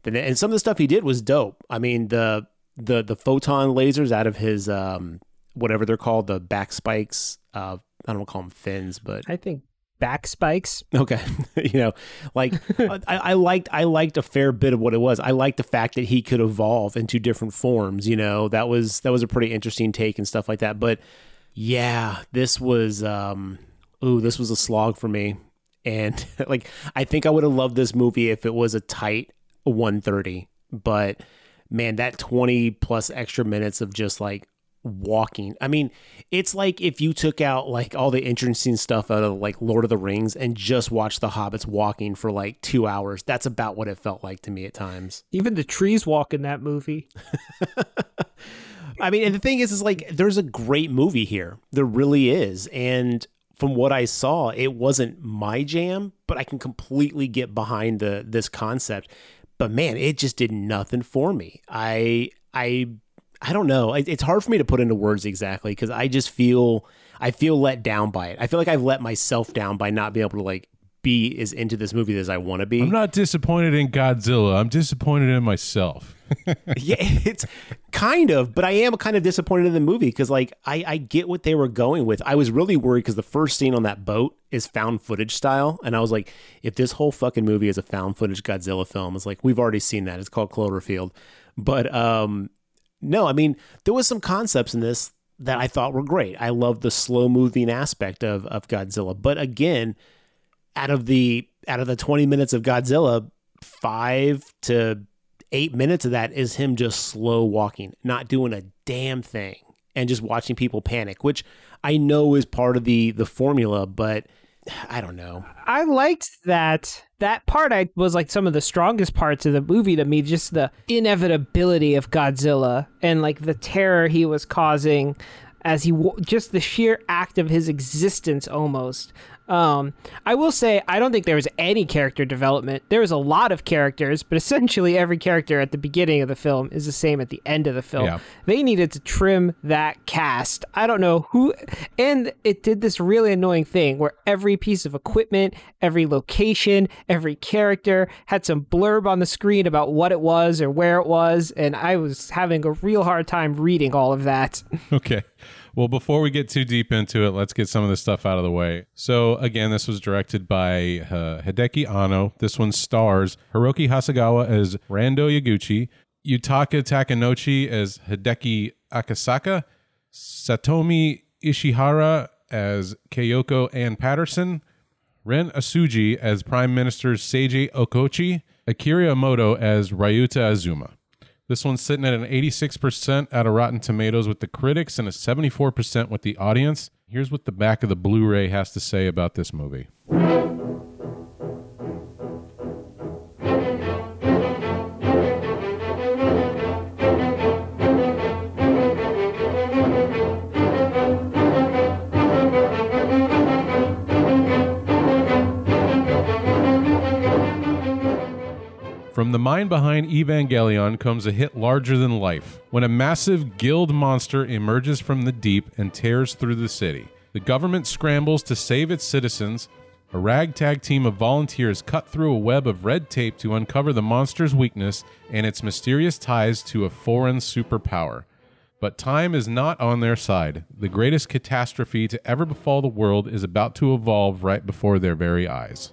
[SPEAKER 3] And some of the stuff he did was dope. I mean, the the the photon lasers out of his um whatever they're called the back spikes uh I don't call them fins but
[SPEAKER 2] I think back spikes.
[SPEAKER 3] Okay. You know like I, I liked I liked a fair bit of what it was. I liked the fact that he could evolve into different forms you know? That was that was a pretty interesting take and stuff like that. But yeah this was um ooh this was a slog for me. And like I think I would have loved this movie if it was a tight 130 but man, that 20 plus extra minutes of just like walking. I mean, it's like if you took out like all the interesting stuff out of like Lord of the Rings and just watched the hobbits walking for like 2 hours. That's about what it felt like to me at times.
[SPEAKER 2] Even the trees walk in that movie.
[SPEAKER 3] I mean, and the thing is is like there's a great movie here. There really is. And from what I saw, it wasn't my jam, but I can completely get behind the this concept but man, it just did nothing for me. I I I don't know. It's hard for me to put into words exactly because I just feel I feel let down by it. I feel like I've let myself down by not being able to like be as into this movie as I want to be.
[SPEAKER 1] I'm not disappointed in Godzilla. I'm disappointed in myself.
[SPEAKER 3] yeah, it's kind of, but I am kind of disappointed in the movie because, like, I, I get what they were going with. I was really worried because the first scene on that boat is found footage style, and I was like, if this whole fucking movie is a found footage Godzilla film, it's like we've already seen that. It's called Cloverfield, but um, no, I mean there was some concepts in this that I thought were great. I love the slow moving aspect of of Godzilla, but again, out of the out of the twenty minutes of Godzilla, five to eight minutes of that is him just slow walking, not doing a damn thing, and just watching people panic, which I know is part of the the formula, but I don't know.
[SPEAKER 2] I liked that that part I was like some of the strongest parts of the movie to me just the inevitability of Godzilla and like the terror he was causing as he just the sheer act of his existence almost um, I will say I don't think there was any character development. There was a lot of characters, but essentially every character at the beginning of the film is the same at the end of the film. Yeah. They needed to trim that cast. I don't know who, and it did this really annoying thing where every piece of equipment, every location, every character had some blurb on the screen about what it was or where it was, and I was having a real hard time reading all of that.
[SPEAKER 1] Okay. Well, before we get too deep into it, let's get some of this stuff out of the way. So, again, this was directed by uh, Hideaki Anno. This one stars Hiroki Hasegawa as Rando Yaguchi, Yutaka Takenouchi as Hideki Akasaka, Satomi Ishihara as Kayoko Ann Patterson, Ren Osugi as Prime Minister Seiji Okochi, Akira Emoto as Ryuta Azuma. This one's sitting at an 86% out of Rotten Tomatoes with the critics and a 74% with the audience. Here's what the back of the Blu ray has to say about this movie. From the mind behind Evangelion comes a hit larger than life. When a massive gilled monster emerges from the deep and tears through the city, the government scrambles to save its citizens. A ragtag team of volunteers cut through a web of red tape to uncover the monster's weakness and its mysterious ties to a foreign superpower. But time is not on their side. The greatest catastrophe to ever befall the world is about to evolve right before their very eyes.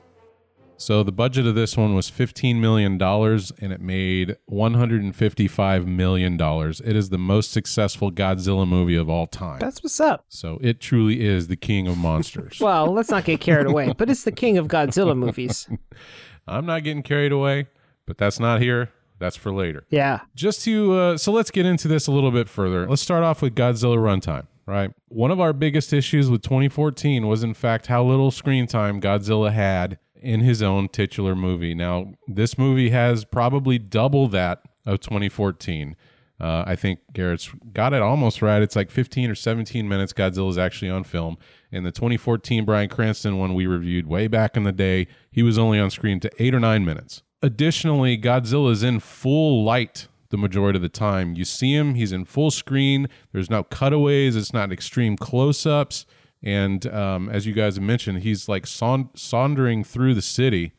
[SPEAKER 1] So the budget of this one was $15 million and it made $155 million. It is the most successful Godzilla movie of all time.
[SPEAKER 2] That's what's up.
[SPEAKER 1] So it truly is the king of monsters.
[SPEAKER 2] Well, let's not get carried away, but it's the king of Godzilla movies.
[SPEAKER 1] I'm not getting carried away, but that's not here. That's for later.
[SPEAKER 2] Yeah.
[SPEAKER 1] Just to, uh, so let's get into this a little bit further. Let's start off with Godzilla runtime, right? One of our biggest issues with 2014 was, in fact, how little screen time Godzilla had in his own titular movie. Now, this movie has probably double that of 2014. Uh, I think Garrett's got it almost right. It's like 15 or 17 minutes Godzilla is actually on film. In the 2014 Bryan Cranston one we reviewed way back in the day, he was only on screen to eight or nine minutes. Additionally, Godzilla is in full light the majority of the time. You see him, he's in full screen. There's no cutaways, it's not extreme close ups. And um, as you guys mentioned, he's like saundering through the city.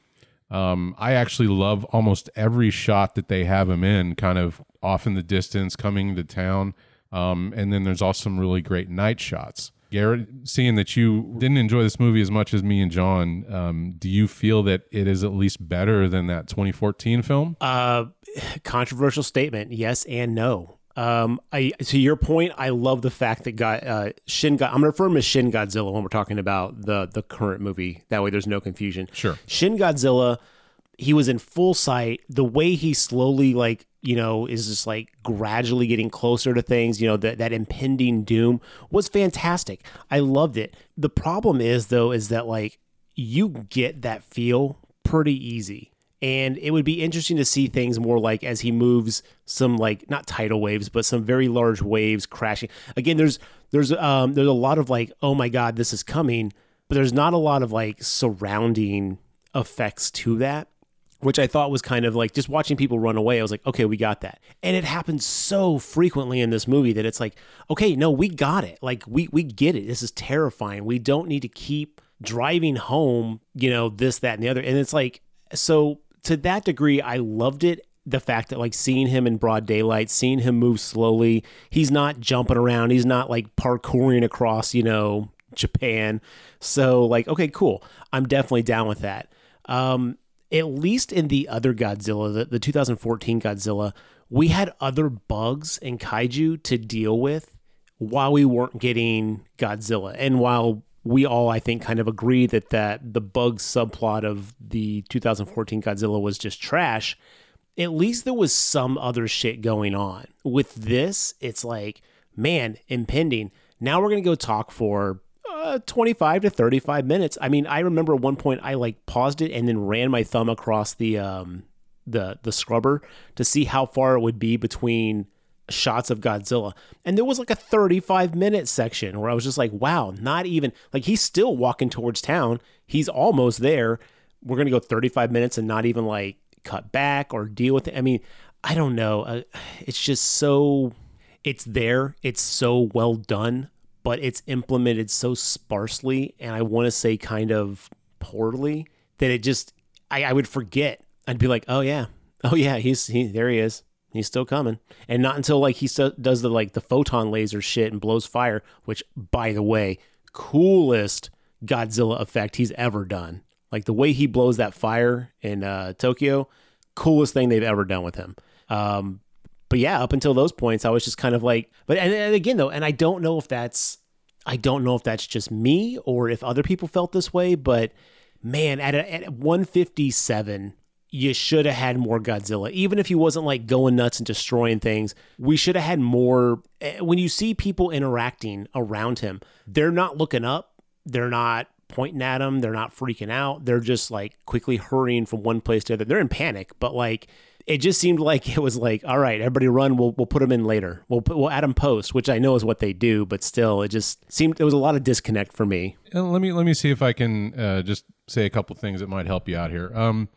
[SPEAKER 1] Um, I actually love almost every shot that they have him in, kind of off in the distance, coming to town. Um, and then there's also some really great night shots. Garrett, seeing that you didn't enjoy this movie as much as me and Jon, um, do you feel that it is at least better than that 2014 film?
[SPEAKER 3] Uh, controversial statement, yes and no. Um, I to your point, I love the fact that got uh, Shin. God, I'm gonna refer him as Shin Godzilla when we're talking about the the current movie. That way, there's no confusion.
[SPEAKER 1] Sure.
[SPEAKER 3] Shin Godzilla, he was in full sight. The way he slowly like you know is just like gradually getting closer to things. You know that that impending doom was fantastic. I loved it. The problem is though is that like you get that feel pretty easy and it would be interesting to see things more like as he moves some like not tidal waves but some very large waves crashing again there's there's um there's a lot of like oh my god this is coming but there's not a lot of like surrounding effects to that which I thought was kind of like just watching people run away. I was like, okay, we got that. And it happens so frequently in this movie that it's like, okay, no, we got it. Like we we get it. This is terrifying. We don't need to keep driving home, you know, this, that, and the other. And it's like, so to that degree, I loved it. The fact that like seeing him in broad daylight, seeing him move slowly, he's not jumping around, he's not like parkouring across, you know, Japan. So like, okay, cool. I'm definitely down with that. Um, at least in the other Godzilla, the, the 2014 Godzilla, we had other bugs and kaiju to deal with while we weren't getting Godzilla. And while we all, I think, kind of agree that that the bug subplot of the 2014 Godzilla was just trash. At least there was some other shit going on. With this, it's like, man, impending. Now we're gonna go talk for uh, 25 to 35 minutes. I mean, I remember at one point I like paused it and then ran my thumb across the um the the scrubber to see how far it would be between shots of Godzilla. And there was like a 35 minute section where I was just like, wow, not even like he's still walking towards town. He's almost there. We're going to go 35 minutes and not even like cut back or deal with it. I mean, I don't know. Uh, it's just so, it's there. It's so well done, but it's implemented so sparsely. And I want to say kind of poorly that it just, I, I would forget. I'd be like, oh yeah, oh yeah, he's, he, there he is He's still coming, and not until like he does the like the photon laser shit and blows fire. Which, by the way, coolest Godzilla effect he's ever done. Like the way he blows that fire in uh, Tokyo, coolest thing they've ever done with him. Um, but yeah, up until those points, I was just kind of like, but and, and again though, and I don't know if that's, I don't know if that's just me or if other people felt this way, but man, at, a, at 157 you should have had more Godzilla. Even if he wasn't like going nuts and destroying things, we should have had more. Eh, when you see people interacting around him, they're not looking up, they're not pointing at him, they're not freaking out. They're just like quickly hurrying from one place to the other. They're in panic, but like it just seemed like it was like, all right, everybody run. We'll we'll put them in later. We'll put, we'll add them post, which I know is what they do, but still, it just seemed there was a lot of disconnect for me.
[SPEAKER 1] And let me let me see if I can uh, just say a couple things that might help you out here. Um,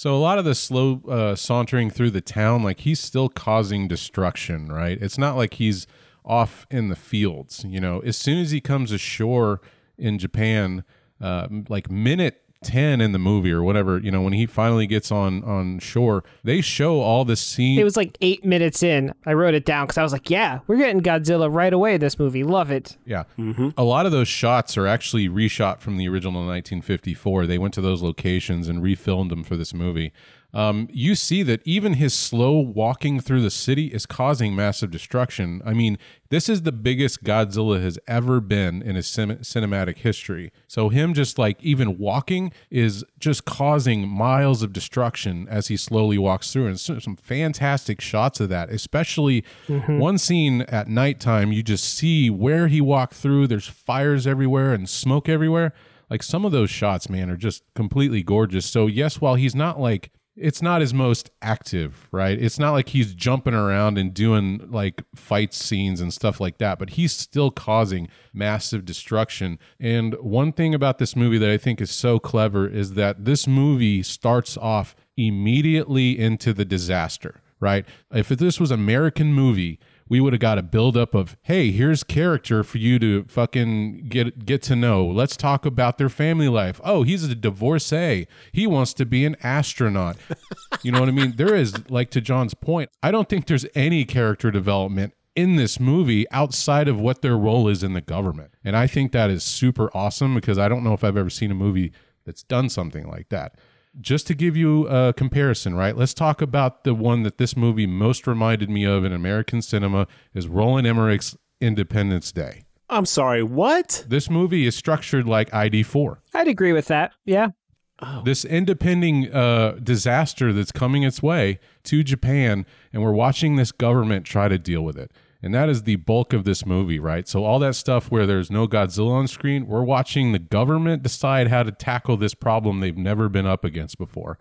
[SPEAKER 1] so a lot of the slow uh, sauntering through the town, like he's still causing destruction, right? It's not like he's off in the fields. You know, as soon as he comes ashore in Japan, uh, like minute 10 in the movie or whatever, you know, when he finally gets on on shore, they show all the scene
[SPEAKER 2] It was like eight minutes in. I wrote it down because I was like, yeah, we're getting Godzilla right away. This movie, love it.
[SPEAKER 1] Yeah. Mm-hmm. A lot of those shots are actually reshot from the original 1954. They went to those locations and refilmed them for this movie. Um, you see that even his slow walking through the city is causing massive destruction. I mean, this is the biggest Godzilla has ever been in his cin- cinematic history. So, him just like even walking is just causing miles of destruction as he slowly walks through. And so- some fantastic shots of that, especially one scene at nighttime. You just see where he walked through, there's fires everywhere and smoke everywhere. Like some of those shots, man, are just completely gorgeous. So, yes, while he's not like it's not his most active, right? It's not like he's jumping around and doing like fight scenes and stuff like that, but he's still causing massive destruction. And one thing about this movie that I think is so clever is that this movie starts off immediately into the disaster, right? If this was American movie, we would have got a buildup of, hey, here's character for you to fucking get get to know. Let's talk about their family life. Oh, he's a divorcee. He wants to be an astronaut. you know what I mean? There is, like to Jon's point, I don't think there's any character development in this movie outside of what their role is in the government. And I think that is super awesome because I don't know if I've ever seen a movie that's done something like that just to give you a comparison, right? Let's talk about the one that this movie most reminded me of in American cinema is Roland Emmerich's Independence Day.
[SPEAKER 3] I'm sorry, what?
[SPEAKER 1] This movie is structured like ID4.
[SPEAKER 2] I'd agree with that. Yeah.
[SPEAKER 1] This independing uh, disaster that's coming its way to Japan, and we're watching this government try to deal with it. And that is the bulk of this movie, right? So, all that stuff where there's no Godzilla on screen, we're watching the government decide how to tackle this problem they've never been up against before.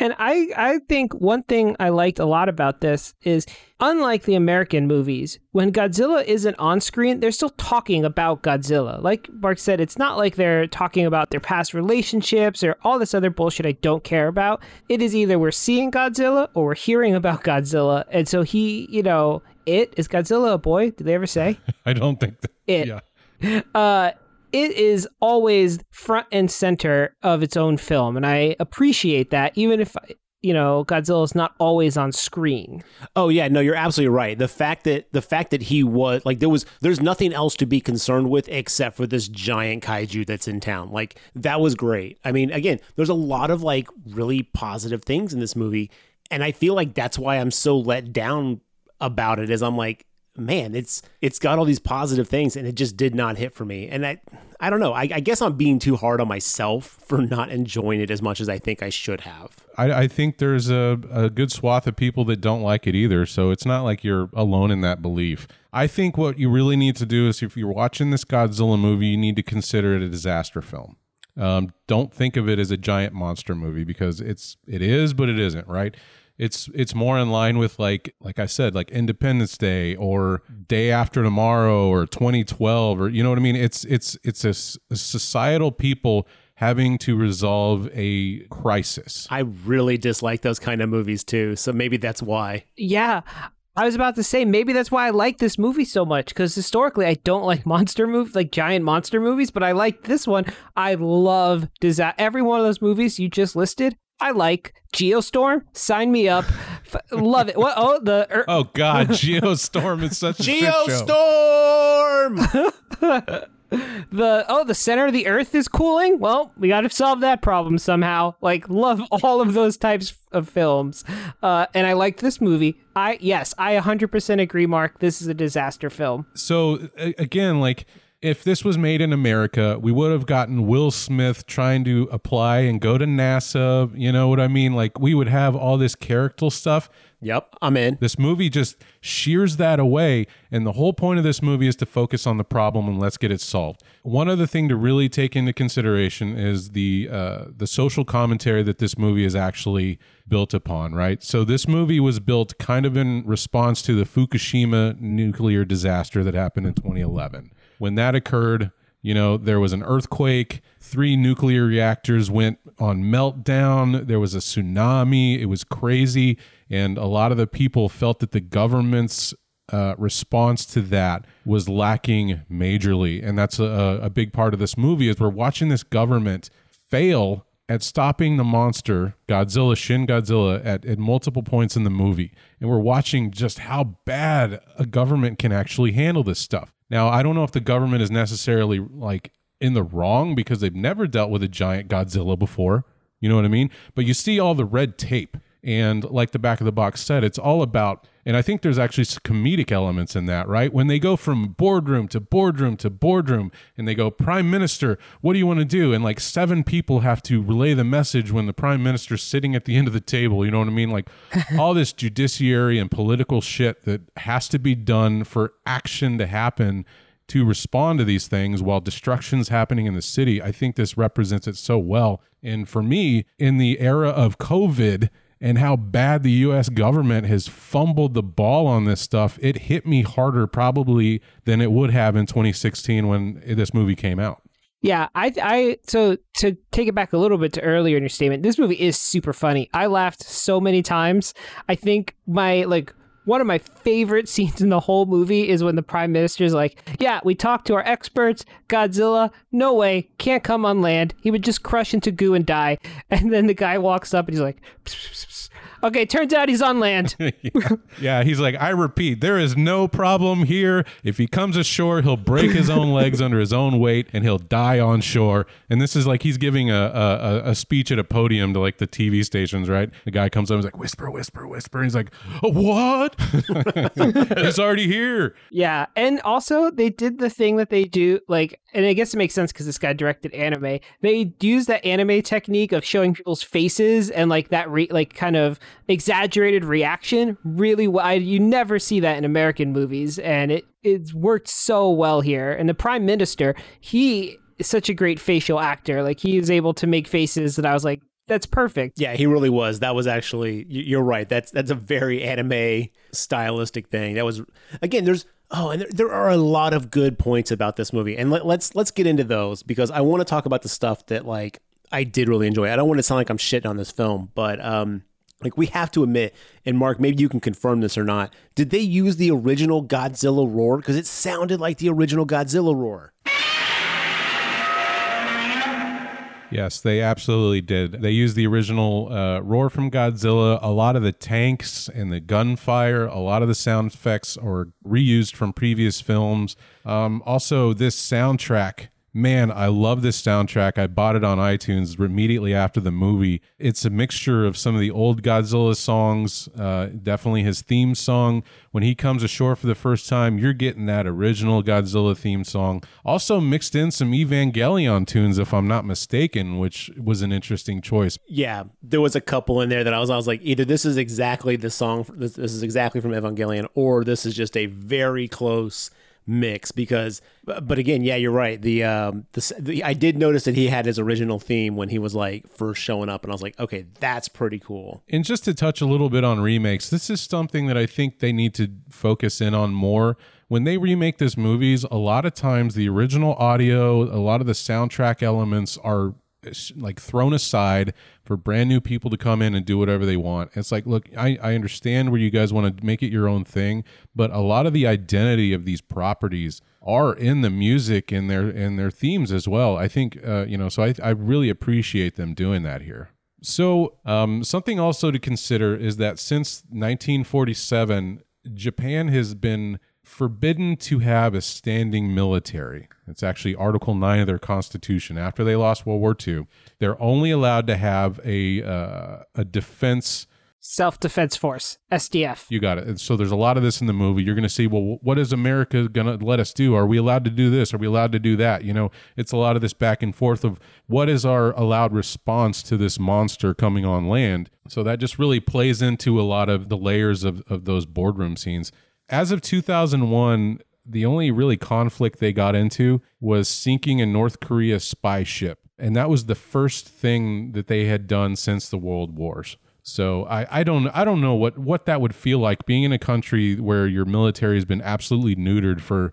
[SPEAKER 2] And I, I think one thing I liked a lot about this is unlike the American movies, when Godzilla isn't on screen, they're still talking about Godzilla. Like Mark said, it's not like they're talking about their past relationships or all this other bullshit I don't care about. It is either we're seeing Godzilla or we're hearing about Godzilla. And so he, you know, it is Godzilla a boy? Did they ever say?
[SPEAKER 1] I don't think that.
[SPEAKER 2] It.
[SPEAKER 1] Yeah.
[SPEAKER 2] uh, it is always front and center of its own film, and I appreciate that, even if you know Godzilla is not always on screen.
[SPEAKER 3] Oh yeah, no, you're absolutely right. The fact that the fact that he was like there was there's nothing else to be concerned with except for this giant kaiju that's in town. Like that was great. I mean, again, there's a lot of like really positive things in this movie, and I feel like that's why I'm so let down about it. Is I'm like, man, it's it's got all these positive things, and it just did not hit for me. And I I don't know. I, I guess I'm being too hard on myself for not enjoying it as much as I think I should have.
[SPEAKER 1] I, I think there's a, a good swath of people that don't like it either. So it's not like you're alone in that belief. I think what you really need to do is if you're watching this Godzilla movie, you need to consider it a disaster film. Um, don't think of it as a giant monster movie because it's it is, but it isn't, right? It's it's more in line with like like I said, like Independence Day or Day After Tomorrow or 2012 or you know what I mean. It's it's it's a societal people having to resolve a crisis.
[SPEAKER 3] I really dislike those kind of movies too, so maybe that's why.
[SPEAKER 2] Yeah. I was about to say maybe that's why I like this movie so much because historically I don't like monster movies, like giant monster movies, but I like this one. I love disa- every one of those movies you just listed. I like Geostorm. Sign me up. F- love it. What? Oh, the er-
[SPEAKER 1] Oh God, Geostorm is such a shit show.
[SPEAKER 3] Geostorm.
[SPEAKER 2] the oh the center of the Earth is cooling. Well, we got to solve that problem somehow. Like love all of those types of films, uh, and I like this movie. I yes, I 100% agree, Mark. This is a disaster film.
[SPEAKER 1] So again, like if this was made in America, we would have gotten Will Smith trying to apply and go to NASA. You know what I mean? Like we would have all this character stuff.
[SPEAKER 3] yep, I'm in.
[SPEAKER 1] This movie just shears that away, and the whole point of this movie is to focus on the problem and let's get it solved. One other thing to really take into consideration is the uh, the social commentary that this movie is actually built upon. Right, so this movie was built kind of in response to the Fukushima nuclear disaster that happened in 2011. When that occurred, you know, there was an earthquake, three nuclear reactors went on meltdown, there was a tsunami, it was crazy, and a lot of the people felt that the government's uh, response to that was lacking majorly. And that's a, a big part of this movie is we're watching this government fail at stopping the monster, Godzilla, Shin Godzilla, at, at multiple points in the movie. And we're watching just how bad a government can actually handle this stuff. Now, I don't know if the government is necessarily like in the wrong because they've never dealt with a giant Godzilla before. You know what I mean? But you see all the red tape. And like the back of the box said, it's all about, and I think there's actually some comedic elements in that, right? When they go from boardroom to boardroom to boardroom and they go, Prime Minister, what do you want to do? And like seven people have to relay the message when the Prime Minister's sitting at the end of the table. You know what I mean? Like all this judiciary and political shit that has to be done for action to happen to respond to these things while destruction's happening in the city. I think this represents it so well. And for me, in the era of COVID and how bad the US government has fumbled the ball on this stuff, it hit me harder probably than it would have in 2016 when this movie came out.
[SPEAKER 2] Yeah, I, I, so to take it back a little bit to earlier in your statement, this movie is super funny. I laughed so many times. I think my, like, one of my favorite scenes in the whole movie is when the prime minister is like, "Yeah, we talked to our experts. Godzilla, no way, can't come on land. He would just crush into goo and die." And then the guy walks up and he's like, pss, pss, pss. "Okay, turns out he's on land."
[SPEAKER 1] yeah. yeah, he's like, I repeat, there is no problem here. If he comes ashore, he'll break his own legs under his own weight and he'll die on shore. And this is like he's giving a, a, a speech at a podium to like the TV stations, right? The guy comes up and he's like, whisper, whisper, whisper. And he's like, oh, what? he's already here.
[SPEAKER 2] Yeah, and also they did the thing that they do, like, and I guess it makes sense because this guy directed anime. They use that anime technique of showing people's faces and like that, re- like, kind of exaggerated reaction. Really, well. I, you never see that in American movies, and it it's worked so well here. And the Prime Minister, he is such a great facial actor. Like, he is able to make faces that I was like, that's perfect.
[SPEAKER 3] Yeah, he really was. That was actually you're right. That's that's a very anime stylistic thing. That was again. There's oh, and there, there are a lot of good points about this movie, and let, let's let's get into those because I want to talk about the stuff that like I did really enjoy. I don't want to sound like I'm shitting on this film, but um, like we have to admit, and Mark, maybe you can confirm this or not. Did they use the original Godzilla roar? Because it sounded like the original Godzilla roar.
[SPEAKER 1] Yes, they absolutely did. They used the original uh, roar from Godzilla. A lot of the tanks and the gunfire, a lot of the sound effects are reused from previous films. Um, also, this soundtrack man, I love this soundtrack. I bought it on iTunes immediately after the movie. It's a mixture of some of the old Godzilla songs, uh, definitely his theme song. When he comes ashore for the first time, you're getting that original Godzilla theme song. Also mixed in some Evangelion tunes, if I'm not mistaken, which was an interesting choice.
[SPEAKER 3] Yeah, there was a couple in there that I was, I was like, either this is exactly the song, this, this is exactly from Evangelion, or this is just a very close mix because but again yeah you're right. The um the, the, i did notice that he had his original theme when he was like first showing up and i was like okay that's pretty cool.
[SPEAKER 1] And just to touch a little bit on remakes this is something that i think they need to focus in on more. When they remake these movies a lot of times the original audio a lot of the soundtrack elements are like thrown aside for brand new people to come in and do whatever they want. It's like, look, I, I understand where you guys want to make it your own thing, but a lot of the identity of these properties are in the music and their and their themes as well. I think uh, you know, so I I really appreciate them doing that here. So um, something also to consider is that since 1947, Japan has been forbidden to have a standing military. It's actually Article 9 of their constitution. After they lost World War II, they're only allowed to have a uh, a defense
[SPEAKER 2] self defense force, SDF.
[SPEAKER 1] You got it. And so there's a lot of this in the movie. You're going to see, well, what is America going to let us do? Are we allowed to do this? Are we allowed to do that? You know, it's a lot of this back and forth of what is our allowed response to this monster coming on land. So that just really plays into a lot of the layers of, of those boardroom scenes. As of 2001, the only really conflict they got into was sinking a North Korea spy ship. And that was the first thing that they had done since the World Wars. So I, I don't I don't know what, what that would feel like being in a country where your military has been absolutely neutered for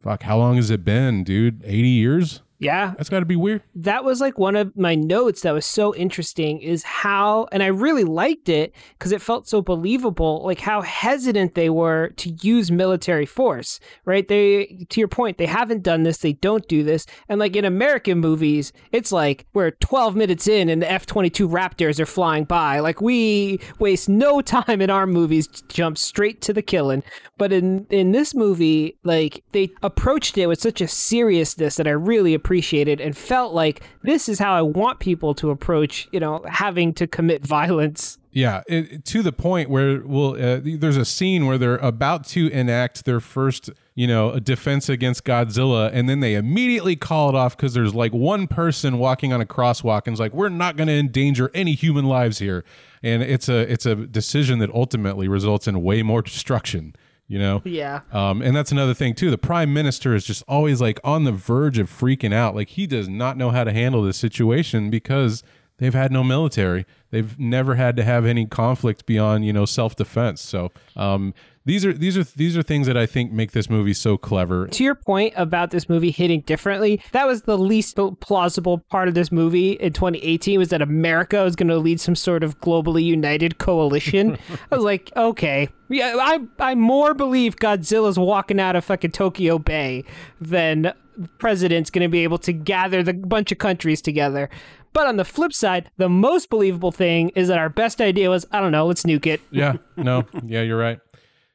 [SPEAKER 1] fuck how long has it been, dude? 80 years?
[SPEAKER 2] Yeah.
[SPEAKER 1] That's got to be weird.
[SPEAKER 2] That was like one of my notes that was so interesting is how, and I really liked it because it felt so believable, like how hesitant they were to use military force, right? They, to your point, they haven't done this, they don't do this. And like in American movies, it's like we're 12 minutes in and the F 22 Raptors are flying by. Like we waste no time in our movies, jump straight to the killing. But in, in this movie, like they approached it with such a seriousness that I really appreciated appreciated and felt like this is how I want people to approach, you know, having to commit violence.
[SPEAKER 1] Yeah, it, to the point where well, uh, there's a scene where they're about to enact their first, you know, defense against Godzilla, and then they immediately call it off because there's like one person walking on a crosswalk and is like, "We're not going to endanger any human lives here," and it's a it's a decision that ultimately results in way more destruction you know?
[SPEAKER 2] Yeah.
[SPEAKER 1] Um, and that's another thing too. The prime minister is just always like on the verge of freaking out. Like he does not know how to handle this situation because they've had no military. They've never had to have any conflict beyond you know self-defense. So um, these are these are these are things that I think make this movie so clever.
[SPEAKER 2] To your point about this movie hitting differently, that was the least plausible part of this movie in 2018 was that America was going to lead some sort of globally united coalition. I was like, okay, yeah, I I more believe Godzilla's walking out of fucking Tokyo Bay than president's going to be able to gather the bunch of countries together. But on the flip side, the most believable thing is that our best idea was, I don't know, let's nuke it.
[SPEAKER 1] Yeah, no, yeah, you're right.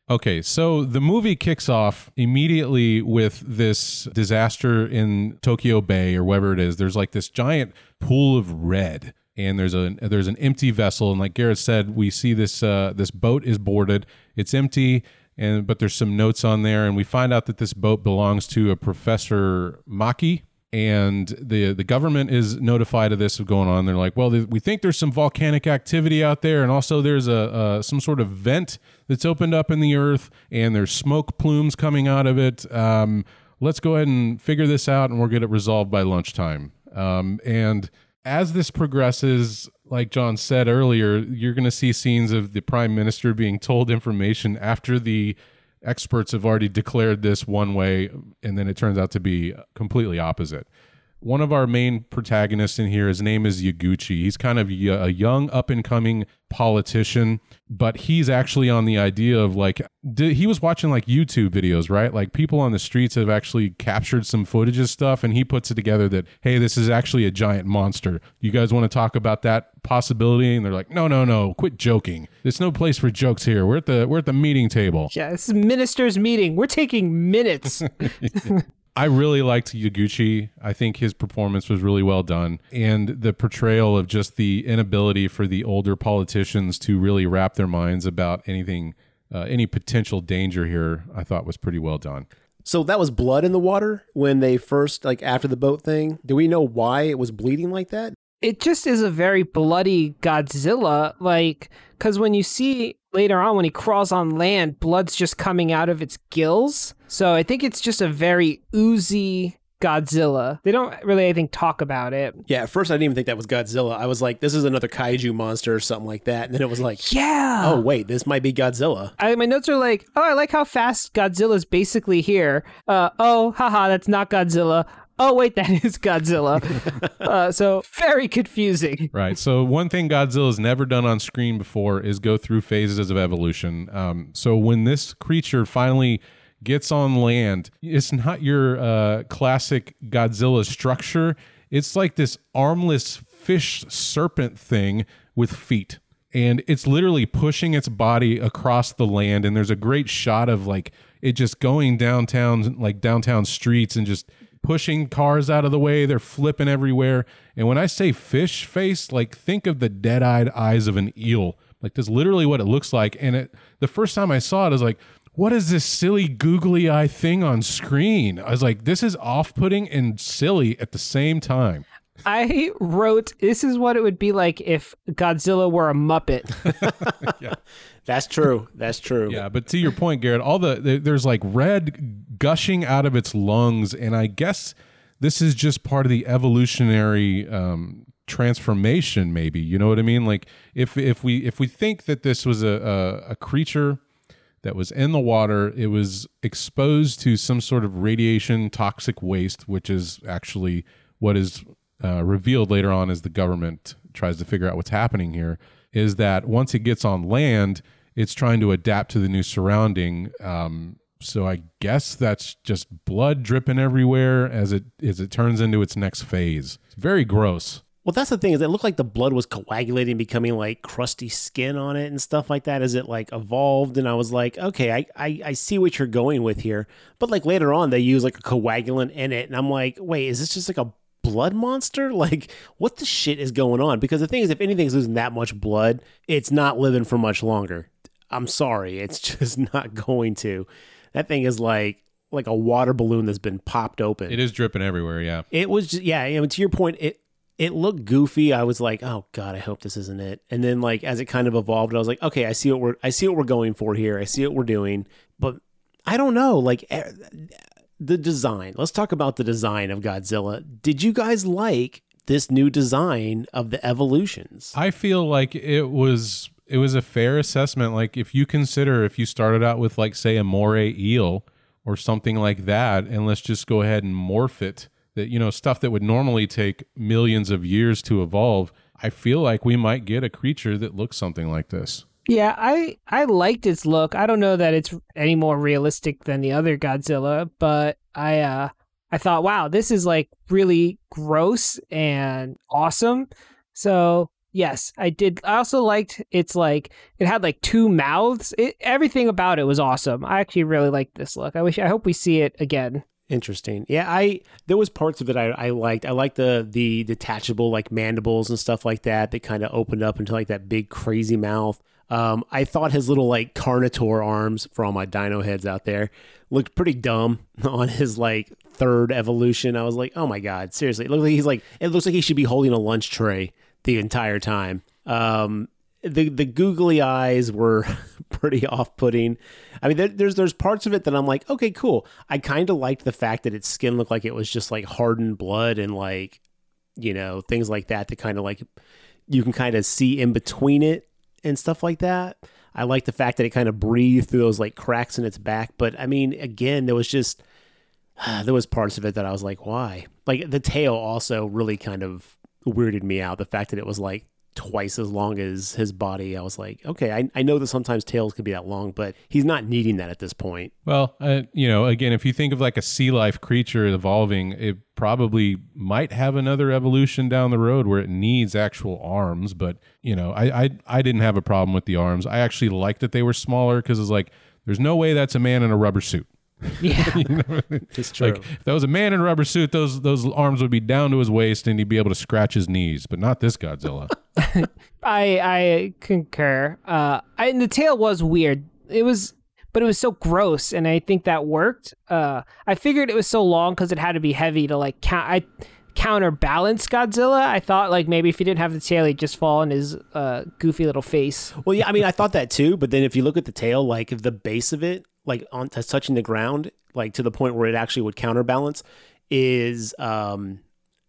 [SPEAKER 1] Okay, so the movie kicks off immediately with this disaster in Tokyo Bay or wherever it is. There's like this giant pool of red, and there's a there's an empty vessel, and like Garrett said, we see this uh, this boat is boarded. It's empty, and but there's some notes on there, and we find out that this boat belongs to a Professor Maki, and the the government is notified of this going on. They're like, well, we think there's some volcanic activity out there, and also there's a, a, some sort of vent that's opened up in the earth, and there's smoke plumes coming out of it. Um, let's go ahead and figure this out, and we'll get it resolved by lunchtime. Um, and as this progresses, like Jon said earlier, you're going to see scenes of the prime minister being told information after the experts have already declared this one way, and then it turns out to be completely opposite. One of our main protagonists in here, his name is Yaguchi. He's kind of a young, up and coming politician, but he's actually on the idea of like, he was watching like YouTube videos, right? Like people on the streets have actually captured some footage of stuff, and he puts it together that, hey, this is actually a giant monster. You guys want to talk about that possibility? And they're like, no, no, no, quit joking. There's no place for jokes here. We're at the we're at the meeting table.
[SPEAKER 2] Yeah, this is minister's meeting. We're taking minutes.
[SPEAKER 1] I really liked Yaguchi. I think his performance was really well done. And the portrayal of just the inability for the older politicians to really wrap their minds about anything, uh, any potential danger here, I thought was pretty well done.
[SPEAKER 3] So that was blood in the water when they first, like after the boat thing. Do we know why it was bleeding like that?
[SPEAKER 2] It just is a very bloody Godzilla. Like, because when you see later on when he crawls on land, blood's just coming out of its gills. So I think it's just a very oozy Godzilla. They don't really, I think, talk about it.
[SPEAKER 3] Yeah, at first I didn't even think that was Godzilla. I was like, this is another kaiju monster or something like that. And then it was like,
[SPEAKER 2] yeah.
[SPEAKER 3] Oh, wait, this might be Godzilla.
[SPEAKER 2] I, my notes are like, oh, I like how fast Godzilla's basically here. Uh, oh, haha, that's not Godzilla oh wait that is godzilla uh, so very confusing
[SPEAKER 1] right so one thing godzilla's never done on screen before is go through phases of evolution um, so when this creature finally gets on land it's not your uh, classic godzilla structure it's like this armless fish serpent thing with feet and it's literally pushing its body across the land and there's a great shot of like it just going downtown like downtown streets and just pushing cars out of the way. They're flipping everywhere. And when I say fish face, like think of the dead eyed eyes of an eel. Like that's literally what it looks like. And it the first time I saw it, I was like, what is this silly googly eye thing on screen? I was like, this is off putting and silly at the same time.
[SPEAKER 2] I wrote, this is what it would be like if Godzilla were a Muppet.
[SPEAKER 3] yeah. That's true. That's true.
[SPEAKER 1] Yeah, but to your point, Garrett, all the there's like red gushing out of its lungs, and I guess this is just part of the evolutionary um, transformation. Maybe you know what I mean. Like if if we if we think that this was a a, a creature that was in the water. It was exposed to some sort of radiation toxic waste, which is actually what is uh, revealed later on as the government tries to figure out what's happening here. Is that once it gets on land, it's trying to adapt to the new surrounding. Um, so I guess that's just blood dripping everywhere as it as it turns into its next phase. It's very gross.
[SPEAKER 3] Well, that's the thing is it looked like the blood was coagulating, becoming like crusty skin on it and stuff like that as it like evolved. And I was like, okay, I, I, I see what you're going with here. But like later on, they use like a coagulant in it. And I'm like, wait, is this just like a blood monster? Like, what the shit is going on? Because the thing is, if anything's losing that much blood, it's not living for much longer. I'm sorry, it's just not going to. That thing is like like a water balloon that's been popped open.
[SPEAKER 1] It is dripping everywhere. Yeah.
[SPEAKER 3] It was just yeah. I mean, to your point, it it looked goofy. I was like, oh god, I hope this isn't it. And then like as it kind of evolved, I was like, okay, I see what we're I see what we're going for here. I see what we're doing, but I don't know. Like the design. Let's talk about the design of Godzilla. Did you guys like this new design of the evolutions?
[SPEAKER 1] I feel like it was it was a fair assessment. Like if you consider if you started out with like say a moray eel or something like that, and let's just go ahead and morph it. That you know stuff that would normally take millions of years to evolve. I feel like we might get a creature that looks something like this.
[SPEAKER 2] Yeah, I I liked its look. I don't know that it's any more realistic than the other Godzilla, but I uh I thought, wow, this is like really gross and awesome. So yes, I did. I also liked it's like it had like two mouths. It, everything about it was awesome. I actually really liked this look. I wish. I hope we see it again.
[SPEAKER 3] Interesting. Yeah, I there was parts of it I, I liked. I liked the the detachable like mandibles and stuff like that that kind of opened up into like that big crazy mouth. Um, I thought his little like Carnotaur arms for all my dino heads out there looked pretty dumb on his like third evolution. I was like, oh my god, seriously, it looks like he's like it looks like he should be holding a lunch tray the entire time. Um, the the googly eyes were pretty off putting. I mean, there, there's there's parts of it that I'm like, okay, cool. I kind of liked the fact that its skin looked like it was just like hardened blood and like you know things like that to kind of like you can kind of see in between it and stuff like that. I like the fact that it kind of breathed through those like cracks in its back. But I mean, again, there was just there was parts of it that I was like, why? Like the tail also really kind of weirded me out. The fact that it was like twice as long as his body. I was like, okay, I, I know that sometimes tails could be that long, but he's not needing that at this point.
[SPEAKER 1] Well, uh, you know, again, if you think of like a sea life creature evolving, it probably might have another evolution down the road where it needs actual arms. But you know, I I, I didn't have a problem with the arms. I actually liked that they were smaller because it's like there's no way that's a man in a rubber suit.
[SPEAKER 2] Yeah,
[SPEAKER 1] you know?
[SPEAKER 3] It's true.
[SPEAKER 1] Like if that was a man in a rubber suit, those those arms would be down to his waist and he'd be able to scratch his knees, but not this Godzilla.
[SPEAKER 2] I I concur. Uh, I, and the tail was weird. It was, but it was so gross, and I think that worked. Uh, I figured it was so long because it had to be heavy to like count. I counterbalance Godzilla. I thought like maybe if he didn't have the tail, he'd just fall on his uh, goofy little face.
[SPEAKER 3] Well, yeah, I mean, I thought that too, but then if you look at the tail, like the base of it, like on that's touching the ground, like to the point where it actually would counterbalance, is um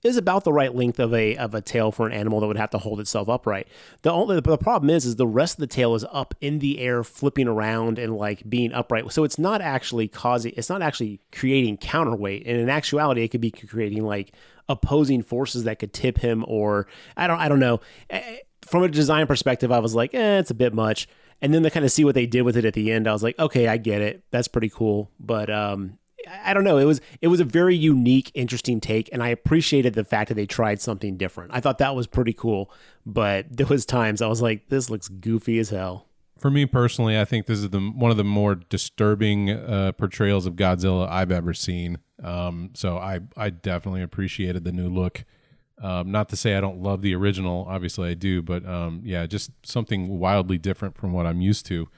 [SPEAKER 3] is about the right length of a of a tail for an animal that would have to hold itself upright. The only the problem is is the rest of the tail is up in the air, flipping around and like being upright. So it's not actually causing it's not actually creating counterweight. And in actuality, it could be creating like opposing forces that could tip him or I don't I don't know. Eh, From a design perspective, I was like, eh, it's a bit much. And then to kind of see what they did with it at the end, I was like, okay, I get it. That's pretty cool. But um, I don't know. It was it was a very unique, interesting take, and I appreciated the fact that they tried something different. I thought that was pretty cool. But there was times I was like, this looks goofy as hell.
[SPEAKER 1] For me personally, I think this is the one of the more disturbing uh, portrayals of Godzilla I've ever seen. Um, so I I definitely appreciated the new look. Um, not to say I don't love the original, obviously I do, but um, yeah, just something wildly different from what I'm used to.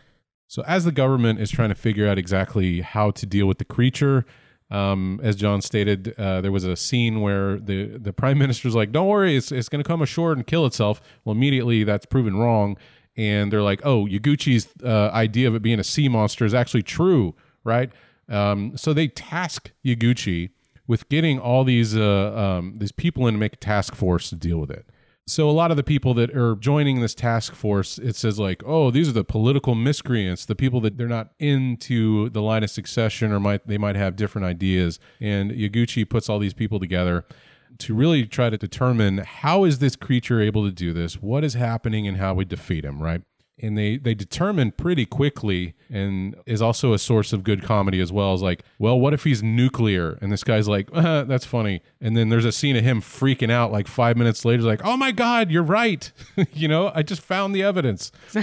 [SPEAKER 1] So as the government is trying to figure out exactly how to deal with the creature, um, as Jon stated, uh, there was a scene where the the prime minister's like, "Don't worry, it's it's going to come ashore and kill itself." Well, immediately that's proven wrong, and they're like, "Oh, Yaguchi's uh, idea of it being a sea monster is actually true, right?" Um, so they task Yaguchi with getting all these uh, um, these people in to make a task force to deal with it. so a lot of the people that are joining this task force, it says like, oh, these are the political miscreants, the people that they're not into the line of succession or might they might have different ideas. And Yaguchi puts all these people together to really try to determine how is this creature able to do this, what is happening, and how we defeat him. Right and they they determine pretty quickly and is also a source of good comedy as well. As like well what if he's nuclear? And this guy's like uh, that's funny. And then there's a scene of him freaking out like five minutes later like oh my god you're right. You know i just found the evidence.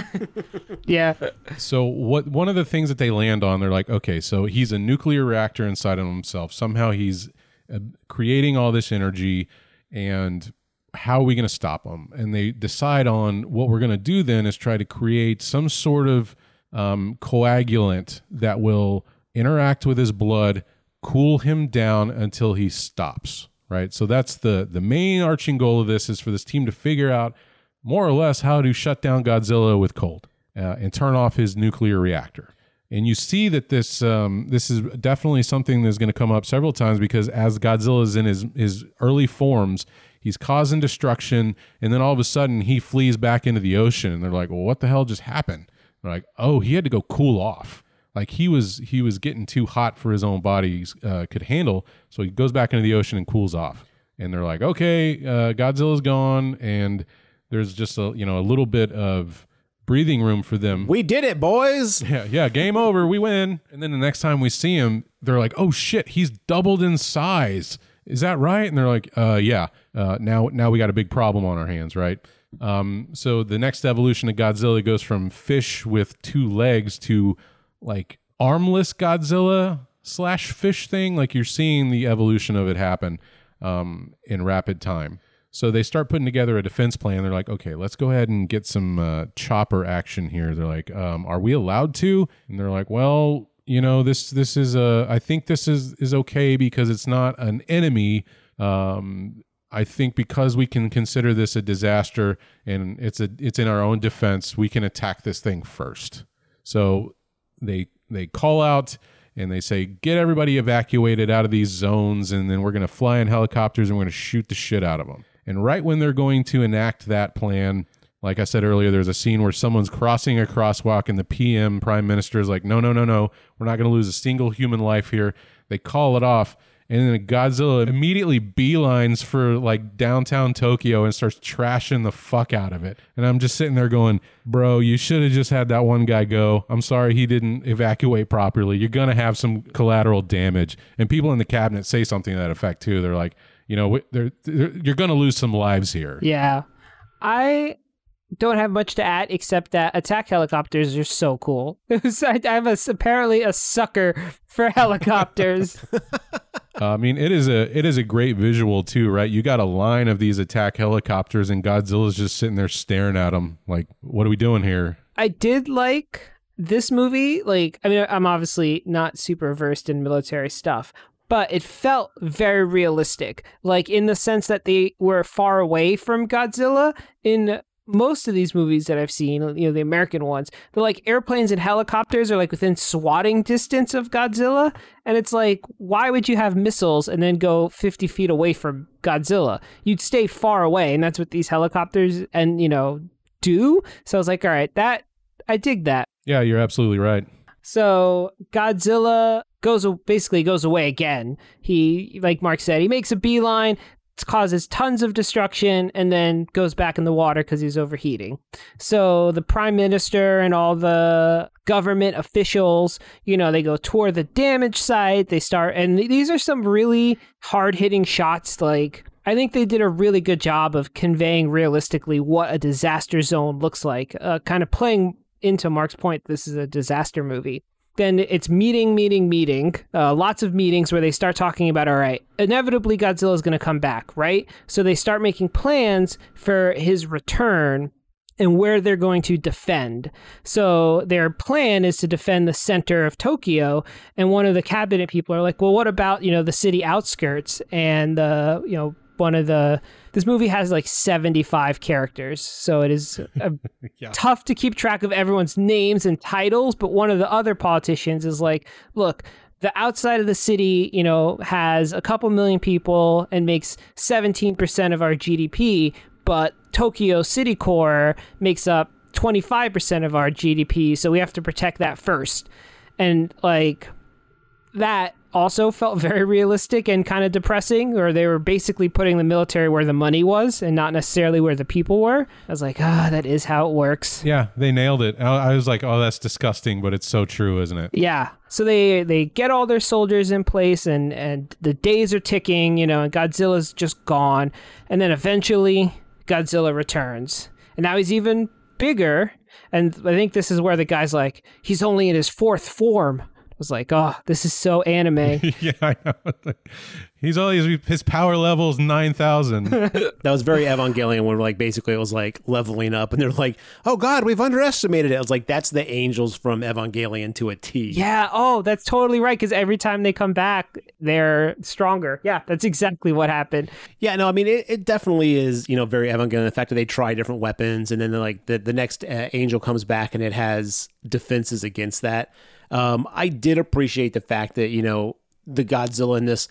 [SPEAKER 2] Yeah.
[SPEAKER 1] So what one of the things that they land on they're like okay so he's a nuclear reactor inside of himself. Somehow he's uh, creating all this energy and how are we going to stop them? And they decide on what we're going to do then is try to create some sort of um, coagulant that will interact with his blood, cool him down until he stops. Right. So that's the the main arching goal of this is for this team to figure out more or less how to shut down Godzilla with cold uh, and turn off his nuclear reactor. And you see that this um, this is definitely something that's going to come up several times because as Godzilla is in his his early forms, He's causing destruction, and then all of a sudden he flees back into the ocean, and they're like, "Well, what the hell just happened?" They're like, "Oh, he had to go cool off." Like he was he was getting too hot for his own body uh, could handle, so he goes back into the ocean and cools off. And they're like, "Okay, uh, Godzilla's gone," and there's just a you know a little bit of breathing room for them.
[SPEAKER 3] We did it, boys.
[SPEAKER 1] Yeah, yeah, game over. We win. And then the next time we see him, they're like, "Oh shit, he's doubled in size." Is that right? And they're like, uh, yeah. Uh, now, now we got a big problem on our hands, right? Um, so the next evolution of Godzilla goes from fish with two legs to like armless Godzilla slash fish thing. Like you're seeing the evolution of it happen um, in rapid time. So they start putting together a defense plan. They're like, okay, let's go ahead and get some uh, chopper action here. They're like, um, are we allowed to? And they're like, well, you know this this is a i think this is is okay because it's not an enemy. Um i think because we can consider this a disaster and it's a it's in our own defense we can attack this thing first. So they they call out and they say get everybody evacuated out of these zones and then we're going to fly in helicopters and we're going to shoot the shit out of them and right when they're going to enact that plan like I said earlier, there's a scene where someone's crossing a crosswalk and the PM, Prime Minister, is like, no, no, no, no, we're not going to lose a single human life here. They call it off. And then Godzilla immediately beelines for like downtown Tokyo and starts trashing the fuck out of it. And I'm just sitting there going, bro, you should have just had that one guy go. I'm sorry he didn't evacuate properly. You're going to have some collateral damage. And people in the cabinet say something to that effect too. They're like, you know, they're, they're, you're going to lose some lives here.
[SPEAKER 2] Yeah. I don't have much to add except that attack helicopters are so cool. I'm a, apparently a sucker for helicopters.
[SPEAKER 1] Uh, I mean, it is a it is a great visual too, right? You got a line of these attack helicopters, and Godzilla's just sitting there staring at them, like, "What are we doing here?"
[SPEAKER 2] I did like this movie. Like, I mean, I'm obviously not super versed in military stuff, but it felt very realistic. Like in the sense that they were far away from Godzilla in most of these movies that I've seen, you know, the American ones, they're like airplanes and helicopters are like within swatting distance of Godzilla. And it's like, why would you have missiles and then go 50 feet away from Godzilla? You'd stay far away. And that's what these helicopters and, you know, do. So I was like, all right, that, I dig that.
[SPEAKER 1] Yeah, you're absolutely right.
[SPEAKER 2] So Godzilla goes basically goes away again. He, like Mark said, he makes a beeline causes tons of destruction and then goes back in the water because he's overheating. So the prime minister and all the government officials, you know, they go tour the damage site. They start, and these are some really hard hitting shots. Like, I think they did a really good job of conveying realistically what a disaster zone looks like, uh, kind of playing into Mark's point. This is a disaster movie then it's meeting, meeting, meeting, uh, lots of meetings where they start talking about, all right, inevitably Godzilla is going to come back, right? So they start making plans for his return and where they're going to defend. So their plan is to defend the center of Tokyo. And one of the cabinet people are like, well, what about, you know, the city outskirts and the, you know, one of the this movie has like 75 characters so it is a, yeah. tough to keep track of everyone's names and titles but one of the other politicians is like look the outside of the city you know has a couple million people and makes 17% of our gdp but Tokyo City Core makes up 25% of our GDP, so we have to protect that first. And like that also felt very realistic and kind of depressing, or they were basically putting the military where the money was and not necessarily where the people were. I was like, ah, that is how it works.
[SPEAKER 1] Yeah, they nailed it. I I was like, oh, that's disgusting, but it's so true, isn't it?
[SPEAKER 2] Yeah. So they they get all their soldiers in place and and the days are ticking, you know, and Godzilla's just gone. And then eventually Godzilla returns. And now he's even bigger. And I think this is where the guy's like, he's only in his fourth form. I was like, oh, this is so anime.
[SPEAKER 1] yeah, I know. He's always his power level is nine thousand.
[SPEAKER 3] That was very Evangelion when like basically it was like leveling up and they're like, Oh God, we've underestimated it. I was like, that's the angels from Evangelion to a T.
[SPEAKER 2] yeah, oh, that's totally right. Because every time they come back, they're stronger. Yeah, that's exactly what happened.
[SPEAKER 3] Yeah, no, I mean it, it definitely is, you know, very Evangelion. The fact that they try different weapons and then like the, the next uh, angel comes back and it has defenses against that. Um, I did appreciate the fact that, you know, the Godzilla in this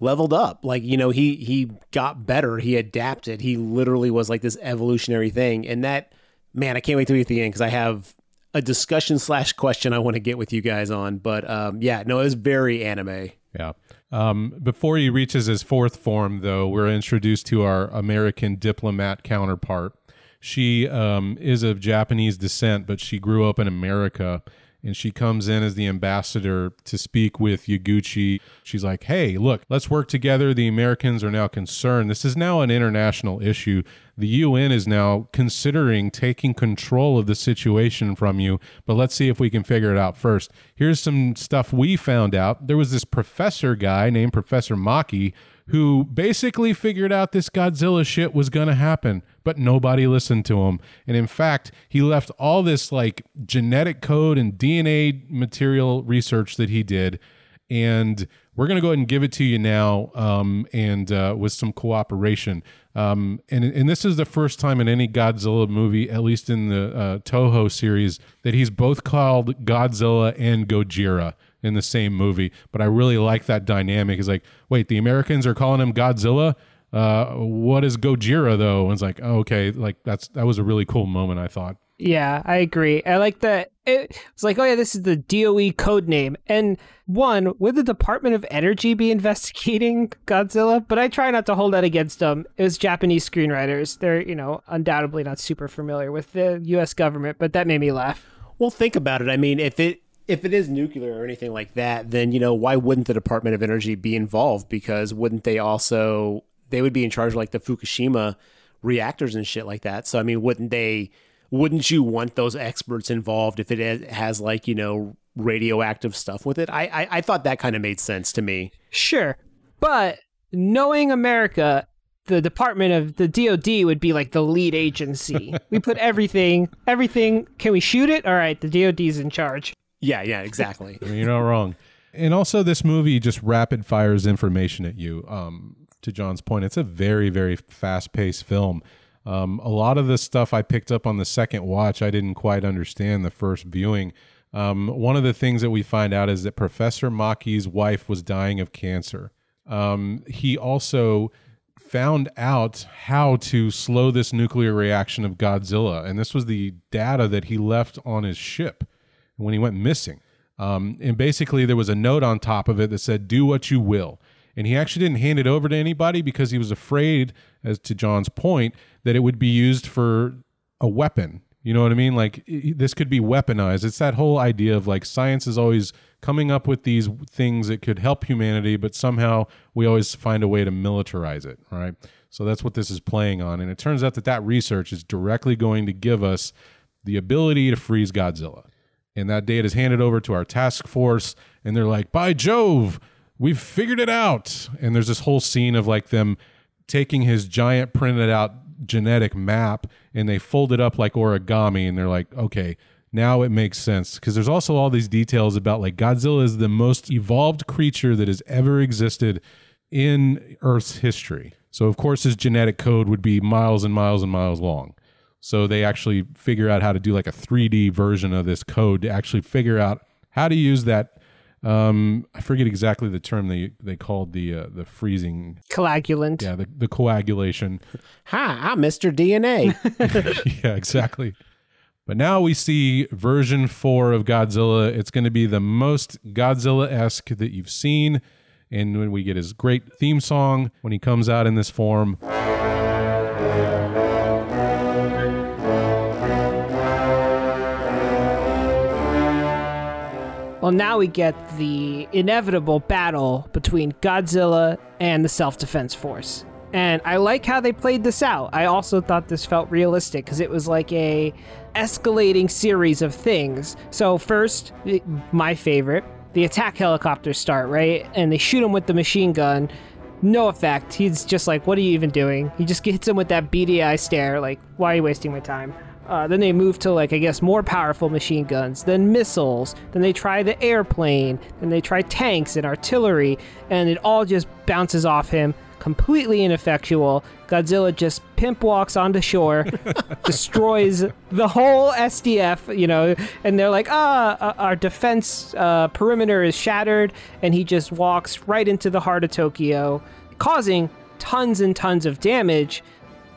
[SPEAKER 3] leveled up. Like, you know, he he got better, he adapted. He literally was like this evolutionary thing. And that man, I can't wait to be at the end because I have a discussion slash question I want to get with you guys on. But um, yeah, no, it was very anime.
[SPEAKER 1] Yeah. Um, before he reaches his fourth form, though, we're introduced to our American diplomat counterpart. She um, is of Japanese descent, but she grew up in America. And she comes in as the ambassador to speak with Yaguchi. She's like, hey, look, let's work together. The Americans are now concerned. This is now an international issue. The UN is now considering taking control of the situation from you, but let's see if we can figure it out first. Here's some stuff we found out. There was this professor guy named Professor Maki who basically figured out this Godzilla shit was going to happen, but nobody listened to him. And in fact, he left all this like genetic code and DNA material research that he did. And we're going to go ahead and give it to you now um, and uh, with some cooperation. Um, and, and this is the first time in any Godzilla movie, at least in the uh, Toho series, that he's both called Godzilla and Gojira in the same movie. But I really like that dynamic. It's like, wait, the Americans are calling him Godzilla. Uh, what is Gojira though? And it's like, oh, okay, like that's that was a really cool moment. I thought.
[SPEAKER 2] Yeah, I agree. I like that. It was like, oh yeah, this is the DOE code name. And one, would the Department of Energy be investigating Godzilla? But I try not to hold that against them. It was Japanese screenwriters. They're, you know, undoubtedly not super familiar with the U.S. government, but that made me laugh.
[SPEAKER 3] Well, think about it. I mean, if it if it is nuclear or anything like that, then you know why wouldn't the Department of Energy be involved? Because wouldn't they also they would be in charge of like the Fukushima reactors and shit like that? So I mean, wouldn't they? Wouldn't you want those experts involved if it has- has like you know radioactive stuff with it? I I, I thought that kind of made sense to me.
[SPEAKER 2] Sure. But knowing America, the Department of the DOD would be like the lead agency. we put everything, everything. Can we shoot it? All right, the DOD's in charge.
[SPEAKER 3] Yeah, yeah, exactly.
[SPEAKER 1] You're not wrong. And also, this movie just rapid fires information at you. Um, to Jon's point, it's a very, very fast paced film. Um, a lot of the stuff I picked up on the second watch, I didn't quite understand the first viewing. Um, one of the things that we find out is that Professor Maki's wife was dying of cancer. Um, he also found out how to slow this nuclear reaction of Godzilla, and this was the data that he left on his ship when he went missing. Um, and basically, there was a note on top of it that said, Do what you will. And he actually didn't hand it over to anybody because he was afraid, as to Jon's point, that it would be used for a weapon. You know what I mean? Like, this could be weaponized. It's that whole idea of like science is always coming up with these things that could help humanity, but somehow we always find a way to militarize it. Right. So that's what this is playing on. And it turns out that that research is directly going to give us the ability to freeze Godzilla and that data is handed over to our task force and they're like by jove we've figured it out. And there's this whole scene of like them taking his giant printed out genetic map and they fold it up like origami and they're like okay now it makes sense. Because there's also all these details about like godzilla is the most evolved creature that has ever existed in earth's history. So of course his genetic code would be miles and miles and miles long. So they actually figure out how to do like a 3D version of this code to actually figure out how to use that Um, I forget exactly the term they they called the uh, the freezing.
[SPEAKER 2] Coagulant.
[SPEAKER 1] Yeah, the, the coagulation.
[SPEAKER 3] Hi, I'm Mr. DNA.
[SPEAKER 1] yeah, exactly. But now we see version four of Godzilla. It's going to be the most Godzilla esque that you've seen. And when we get his great theme song when he comes out in this form.
[SPEAKER 2] Well, now we get the inevitable battle between Godzilla and the Self Defense Force. And I like how they played this out. I also thought this felt realistic because it was like a escalating series of things. So first, my favorite, the attack helicopters start, right? And they shoot him with the machine gun. No effect. He's just like, what are you even doing? He just hits him with that eye stare, like, why are you wasting my time? Uh, then they move to like I guess more powerful machine guns, then missiles. Then they try the airplane. Then they try tanks and artillery, and it all just bounces off him, completely ineffectual. Godzilla just pimp walks onto shore, destroys the whole SDF, you know, and they're like, ah, uh, our defense uh, perimeter is shattered, and he just walks right into the heart of Tokyo, causing tons and tons of damage.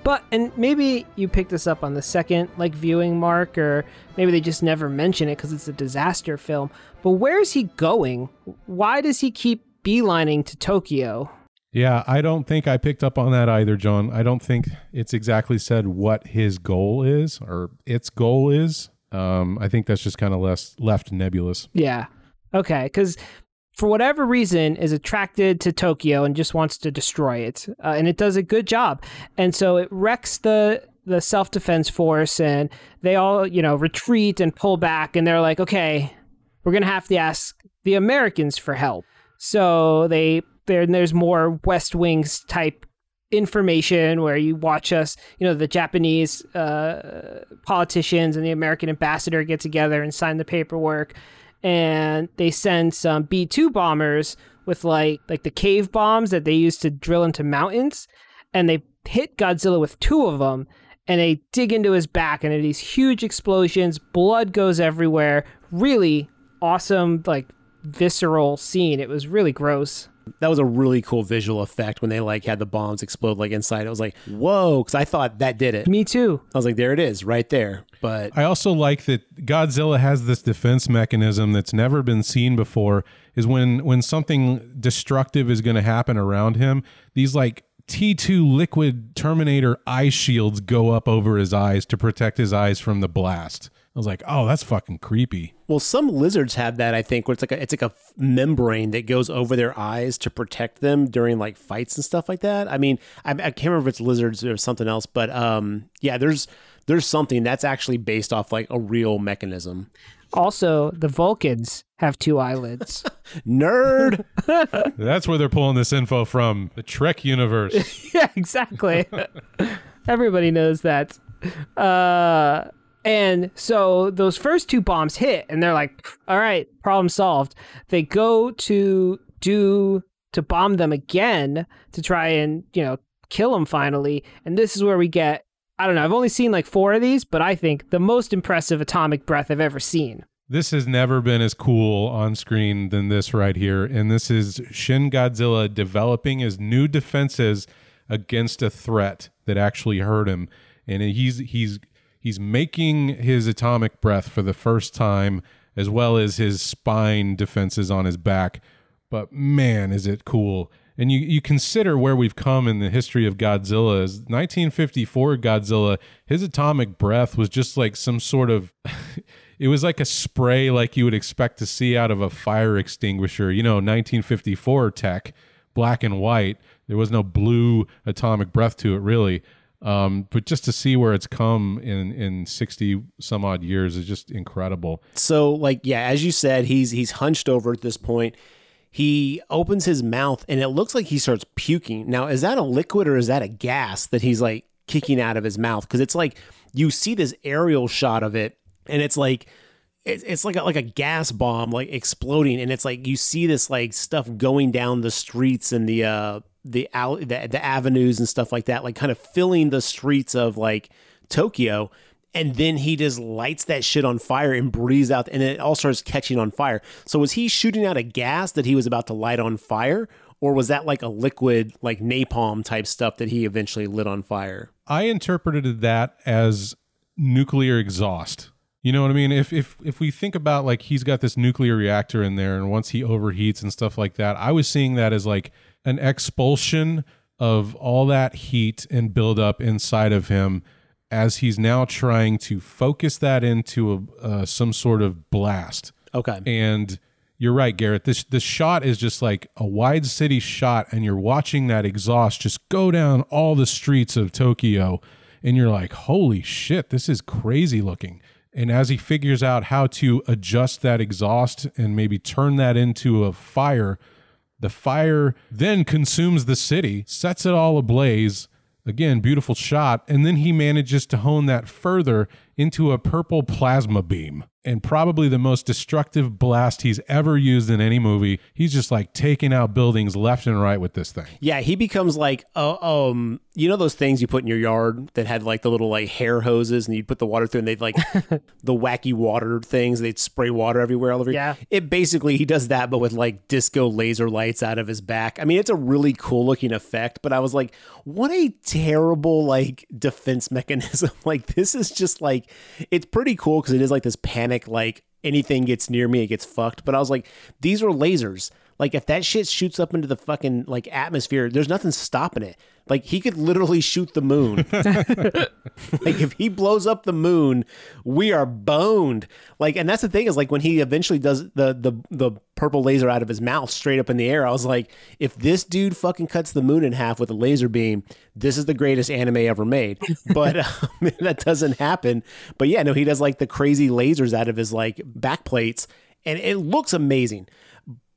[SPEAKER 2] But and maybe you picked this up on the second like viewing mark, or maybe they just never mention it because it's a disaster film. But where is he going? Why does he keep beelining to Tokyo?
[SPEAKER 1] Yeah, I don't think I picked up on that either, Jon. I don't think it's exactly said what his goal is or its goal is. Um, I think that's just kind of less left nebulous.
[SPEAKER 2] Yeah. Okay, because for whatever reason is attracted to Tokyo and just wants to destroy it, uh, and it does a good job. And so it wrecks the the self defense force, and they all you know retreat and pull back, and they're like, okay, we're gonna have to ask the Americans for help. So they there there's more West Wings type information where you watch us, you know, the Japanese uh, politicians and the American ambassador get together and sign the paperwork and they send some B2 bombers with like like the cave bombs that they use to drill into mountains and they hit Godzilla with two of them and they dig into his back and these huge explosions, blood goes everywhere. Really awesome like visceral scene. It was really gross
[SPEAKER 3] that was a really cool visual effect when they like had the bombs explode like inside. I was like, whoa, because I thought that did it.
[SPEAKER 2] Me too.
[SPEAKER 3] I was like, there it is, right there. But
[SPEAKER 1] I also like that Godzilla has this defense mechanism that's never been seen before. Is when when something destructive is going to happen around him, these like T2 liquid Terminator eye shields go up over his eyes to protect his eyes from the blast. I was like, oh, that's fucking creepy.
[SPEAKER 3] Well, some lizards have that. I think where it's like a it's like a membrane that goes over their eyes to protect them during like fights and stuff like that. I mean, I, I can't remember if it's lizards or something else, but um, yeah, there's there's something that's actually based off like a real mechanism.
[SPEAKER 2] Also, the Vulcans have two eyelids.
[SPEAKER 3] Nerd.
[SPEAKER 1] that's where they're pulling this info from. The Trek universe.
[SPEAKER 2] yeah, exactly. Everybody knows that. Uh and so those first two bombs hit, and they're like, all right, problem solved. They go to do to bomb them again to try and, you know, kill them finally. And this is where we get, I don't know, I've only seen like four of these, but I think the most impressive atomic breath I've ever seen.
[SPEAKER 1] This has never been as cool on screen than this right here. And this is Shin Godzilla developing his new defenses against a threat that actually hurt him. And he's he's he's making his atomic breath for the first time, as well as his spine defenses on his back. But man, is it cool! And you, you consider where we've come in the history of Godzilla. is 1954 Godzilla, his atomic breath was just like some sort of. it was like a spray, like you would expect to see out of a fire extinguisher. You know, 1954 tech, black and white. There was no blue atomic breath to it, really. Um, but just to see where it's come in in sixty some odd years is just incredible.
[SPEAKER 3] So, like, yeah, as you said, he's he's hunched over at this point. He opens his mouth and it looks like he starts puking. Now, is that a liquid or is that a gas that he's like kicking out of his mouth? Because it's like you see this aerial shot of it, and it's like it's like a, like a gas bomb like exploding and it's like you see this like stuff going down the streets and the uh the, the the avenues and stuff like that, like kind of filling the streets of like Tokyo. And then he just lights that shit on fire and breathes out, and it all starts catching on fire. So was he shooting out a gas that he was about to light on fire, or was that like a liquid, like napalm type stuff that he eventually lit on fire?
[SPEAKER 1] I interpreted that as nuclear exhaust. You know what I mean? If if if we think about like he's got this nuclear reactor in there, and once he overheats and stuff like that, I was seeing that as like an expulsion of all that heat and buildup inside of him as he's now trying to focus that into a, uh, some sort of blast.
[SPEAKER 3] Okay.
[SPEAKER 1] And you're right, Garrett. This this shot is just like a wide city shot, and you're watching that exhaust just go down all the streets of Tokyo, and you're like, "Holy shit, this is crazy looking." And as he figures out how to adjust that exhaust and maybe turn that into a fire, the fire then consumes the city, sets it all ablaze. Again, beautiful shot. And then he manages to hone that further into a purple plasma beam and probably the most destructive blast he's ever used in any movie. He's just like taking out buildings left and right with this thing.
[SPEAKER 3] Yeah, he becomes like, uh, um, you know those things you put in your yard that had like the little like hair hoses, and you'd put the water through, and they'd like the wacky water things. They'd spray water everywhere, all over.
[SPEAKER 2] Yeah.
[SPEAKER 3] It basically he does that, but with like disco laser lights out of his back. I mean, it's a really cool looking effect. But I was like, what a terrible like defense mechanism. like this is just like it's pretty cool because it is like this panic like anything gets near me, it gets fucked. But I was like, these are lasers. Like if that shit shoots up into the fucking like atmosphere, there's nothing stopping it. Like he could literally shoot the moon. like if he blows up the moon, we are boned. Like and that's the thing is like when he eventually does the the the purple laser out of his mouth straight up in the air, I was like, if this dude fucking cuts the moon in half with a laser beam, this is the greatest anime ever made. But um, that doesn't happen. But yeah, no, he does like the crazy lasers out of his like back plates and it looks amazing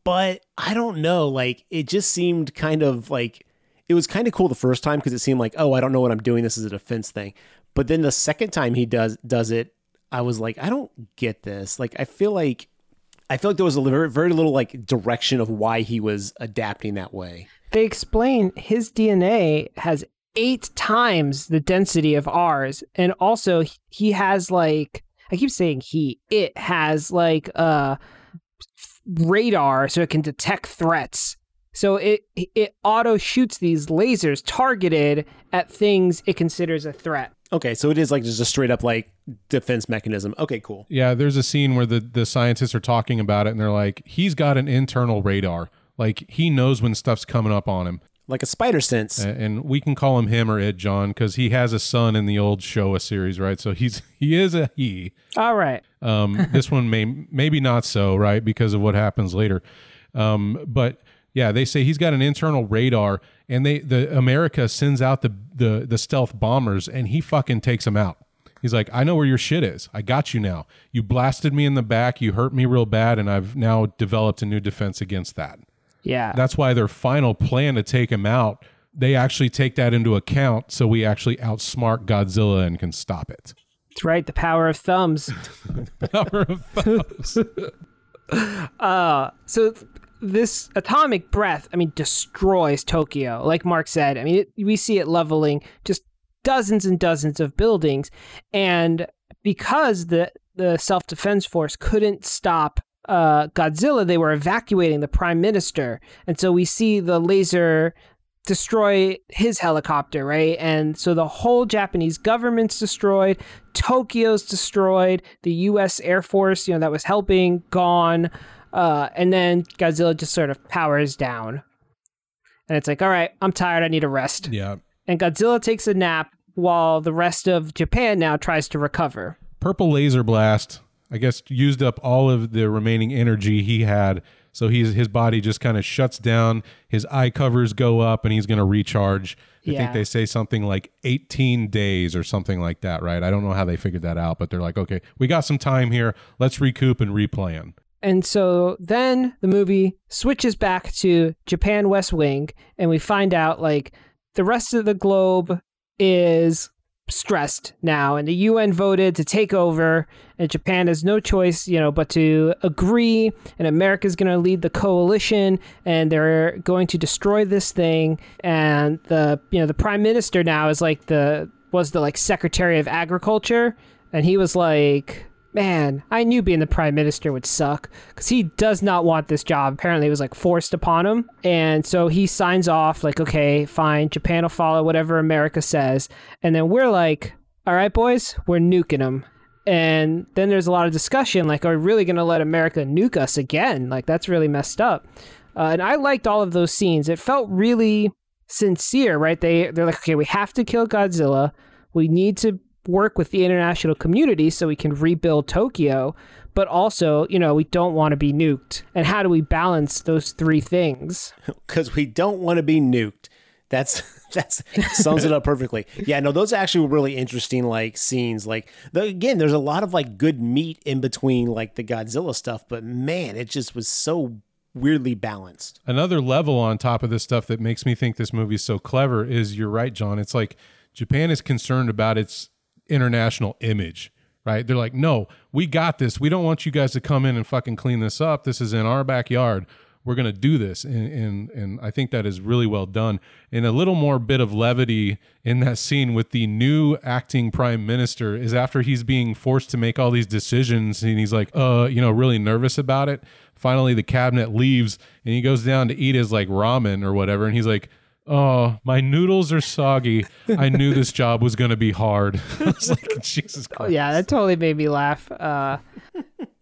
[SPEAKER 3] but I don't know. Like it just seemed kind of like it was kind of cool the first time because it seemed like oh I don't know what I'm doing. This is a defense thing. But then the second time he does does it, I was like I don't get this. Like I feel like I feel like there was a very, very little like direction of why he was adapting that way.
[SPEAKER 2] They explain his DNA has eight times the density of ours, and also he has like I keep saying he it has like uh radar so it can detect threats. So it it auto shoots these lasers targeted at things it considers a threat.
[SPEAKER 3] Okay, so it is like just a straight up like defense mechanism. Okay, cool.
[SPEAKER 1] Yeah, there's a scene where the the scientists are talking about it and they're like, he's got an internal radar. Like he knows when stuff's coming up on him.
[SPEAKER 3] Like a spider sense.
[SPEAKER 1] A- And we can call him him or it, Jon, because he has a son in the old Showa series, right? So he's he is a he.
[SPEAKER 2] All right.
[SPEAKER 1] Um, this one may maybe not so, right, because of what happens later. Um, but yeah, they say he's got an internal radar, and they the America sends out the the the stealth bombers, and he fucking takes them out. He's like, I know where your shit is. I got you now. You blasted me in the back. You hurt me real bad, and I've now developed a new defense against that.
[SPEAKER 2] Yeah.
[SPEAKER 1] That's why their final plan to take him out, they actually take that into account, so we actually outsmart Godzilla and can stop it.
[SPEAKER 2] That's right. The power of thumbs.
[SPEAKER 1] Power of thumbs.
[SPEAKER 2] Uh, so this atomic breath, I mean, destroys Tokyo. Like Mark said, I mean, it, we see it leveling just dozens and dozens of buildings, and because the the self defense force couldn't stop uh, Godzilla, they were evacuating the prime minister, and so we see the laser destroy his helicopter, right? And so the whole Japanese government's destroyed, Tokyo's destroyed, the US Air Force, you know, that was helping, gone. Uh, and then Godzilla just sort of powers down. And it's like, all right, I'm tired, I need a rest.
[SPEAKER 1] yeah.
[SPEAKER 2] And Godzilla takes a nap while the rest of Japan now tries to recover.
[SPEAKER 1] Purple laser blast, I guess, used up all of the remaining energy he had. So he's his body just kind of shuts down. His eye covers go up, and he's going to recharge. I
[SPEAKER 2] Yeah.
[SPEAKER 1] think they say something like 18 days or something like that, right? I don't know how they figured that out, but they're like, okay, we got some time here. Let's recoup and replan.
[SPEAKER 2] And so then the movie switches back to Japan West Wing, and we find out like the rest of the globe is stressed now, and the UN voted to take over, and Japan has no choice, you know, but to agree. And America's going to lead the coalition, and they're going to destroy this thing. And the you know the prime minister now is like the was the like secretary of agriculture and he was like, Man, I knew being the prime minister would suck because he does not want this job. Apparently, it was like forced upon him. And so he signs off, like, okay, fine, Japan will follow whatever America says. And then we're like, all right, boys, we're nuking them. And then there's a lot of discussion, like, are we really going to let America nuke us again? Like, that's really messed up. Uh, and I liked all of those scenes. It felt really sincere, right? They they're like, okay, we have to kill Godzilla. We need to work with the international community so we can rebuild Tokyo, but also, you know, we don't want to be nuked. And how do we balance those three things?
[SPEAKER 3] Because we don't want to be nuked. That's that's sums it up perfectly. Yeah, no, those actually were really interesting like scenes. Like the, again, there's a lot of like good meat in between like the Godzilla stuff, but man, it just was so weirdly balanced.
[SPEAKER 1] Another level on top of this stuff that makes me think this movie is so clever is you're right, Jon. It's like Japan is concerned about its international image, right? They're like, no, we got this. We don't want you guys to come in and fucking clean this up. This is in our backyard. We're gonna do this, and and and I think that is really well done. And a little more bit of levity in that scene with the new acting prime minister is after he's being forced to make all these decisions, and he's like, uh, you know, really nervous about it. Finally, the cabinet leaves, and he goes down to eat his like ramen or whatever, and he's like, Oh, my noodles are soggy. I knew this job was going to be hard. I was like, Jesus Christ.
[SPEAKER 2] Oh, yeah, that totally made me laugh. Uh,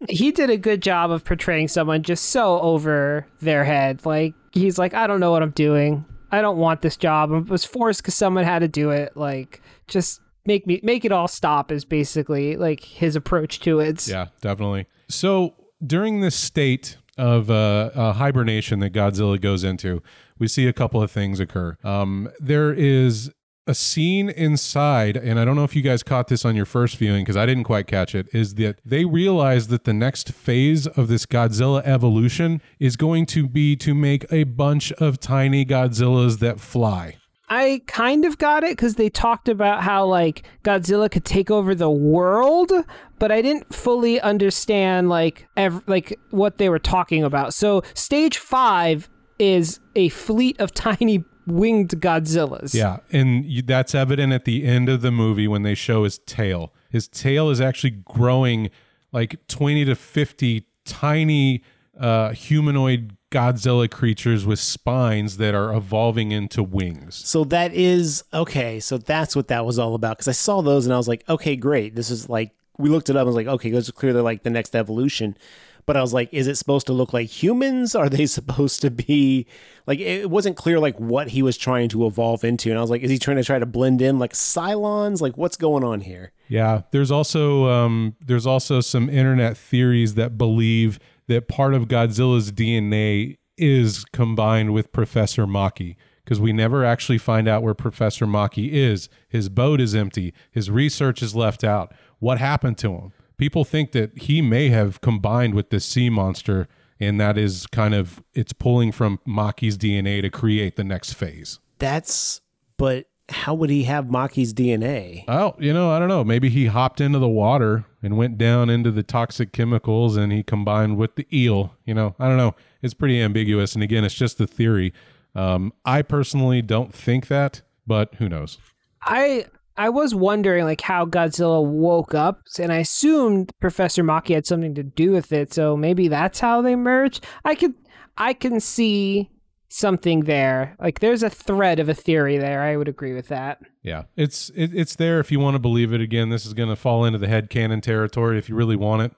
[SPEAKER 2] he did a good job of portraying someone just so over their head. Like, he's like, I don't know what I'm doing. I don't want this job. I was forced because someone had to do it. Like, just make me make it all stop is basically like his approach to it.
[SPEAKER 1] Yeah, definitely. So during this state of uh, hibernation that Godzilla goes into, we see a couple of things occur. Um, there is a scene inside, and I don't know if you guys caught this on your first viewing because I didn't quite catch it, is that they realize that the next phase of this Godzilla evolution is going to be to make a bunch of tiny Godzillas that fly.
[SPEAKER 2] I kind of got it because they talked about how like Godzilla could take over the world, but I didn't fully understand like ev- like what they were talking about. So stage five is a fleet of tiny winged Godzillas.
[SPEAKER 1] Yeah, and that's evident at the end of the movie when they show his tail. His tail is actually growing like 20 to 50 tiny uh, humanoid Godzilla creatures with spines that are evolving into wings.
[SPEAKER 3] So that is okay. So that's what that was all about. Because I saw those and I was like, okay, great. This is like we looked it up. and I was like, okay, this is clearly like the next evolution. But I was like, is it supposed to look like humans? Are they supposed to be like? It wasn't clear like what he was trying to evolve into. And I was like, is he trying to try to blend in like Cylons? Like, what's going on here?
[SPEAKER 1] Yeah, there's also um, there's also some internet theories that believe that part of Godzilla's DNA is combined with Professor Maki because we never actually find out where Professor Maki is. His boat is empty. His research is left out. What happened to him? People think that he may have combined with this sea monster, and that is kind of it's pulling from Maki's DNA to create the next phase.
[SPEAKER 3] That's but how would he have Maki's DNA?
[SPEAKER 1] Oh, you know, I don't know. Maybe he hopped into the water and went down into the toxic chemicals and he combined with the eel. You know, I don't know. It's pretty ambiguous. And again, it's just a theory. Um, I personally don't think that, but who knows?
[SPEAKER 2] I I was wondering like how Godzilla woke up, and I assumed Professor Maki had something to do with it. So maybe that's how they merged. I could I can see something there. Like there's a thread of a theory there. I would agree with that.
[SPEAKER 1] Yeah, it's it, it's there if you want to believe it. Again, this is going to fall into the head canon territory if you really want it.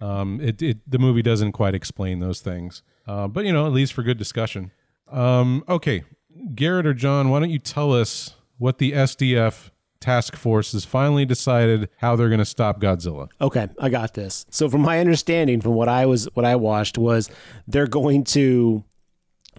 [SPEAKER 1] Um, it, it the movie doesn't quite explain those things, uh, but you know at least for good discussion. Um, okay, Garrett or Jon, why don't you tell us what the SDF task force has finally decided how they're going to stop Godzilla.
[SPEAKER 3] Okay, I got this. So from my understanding from what I was what I watched was they're going to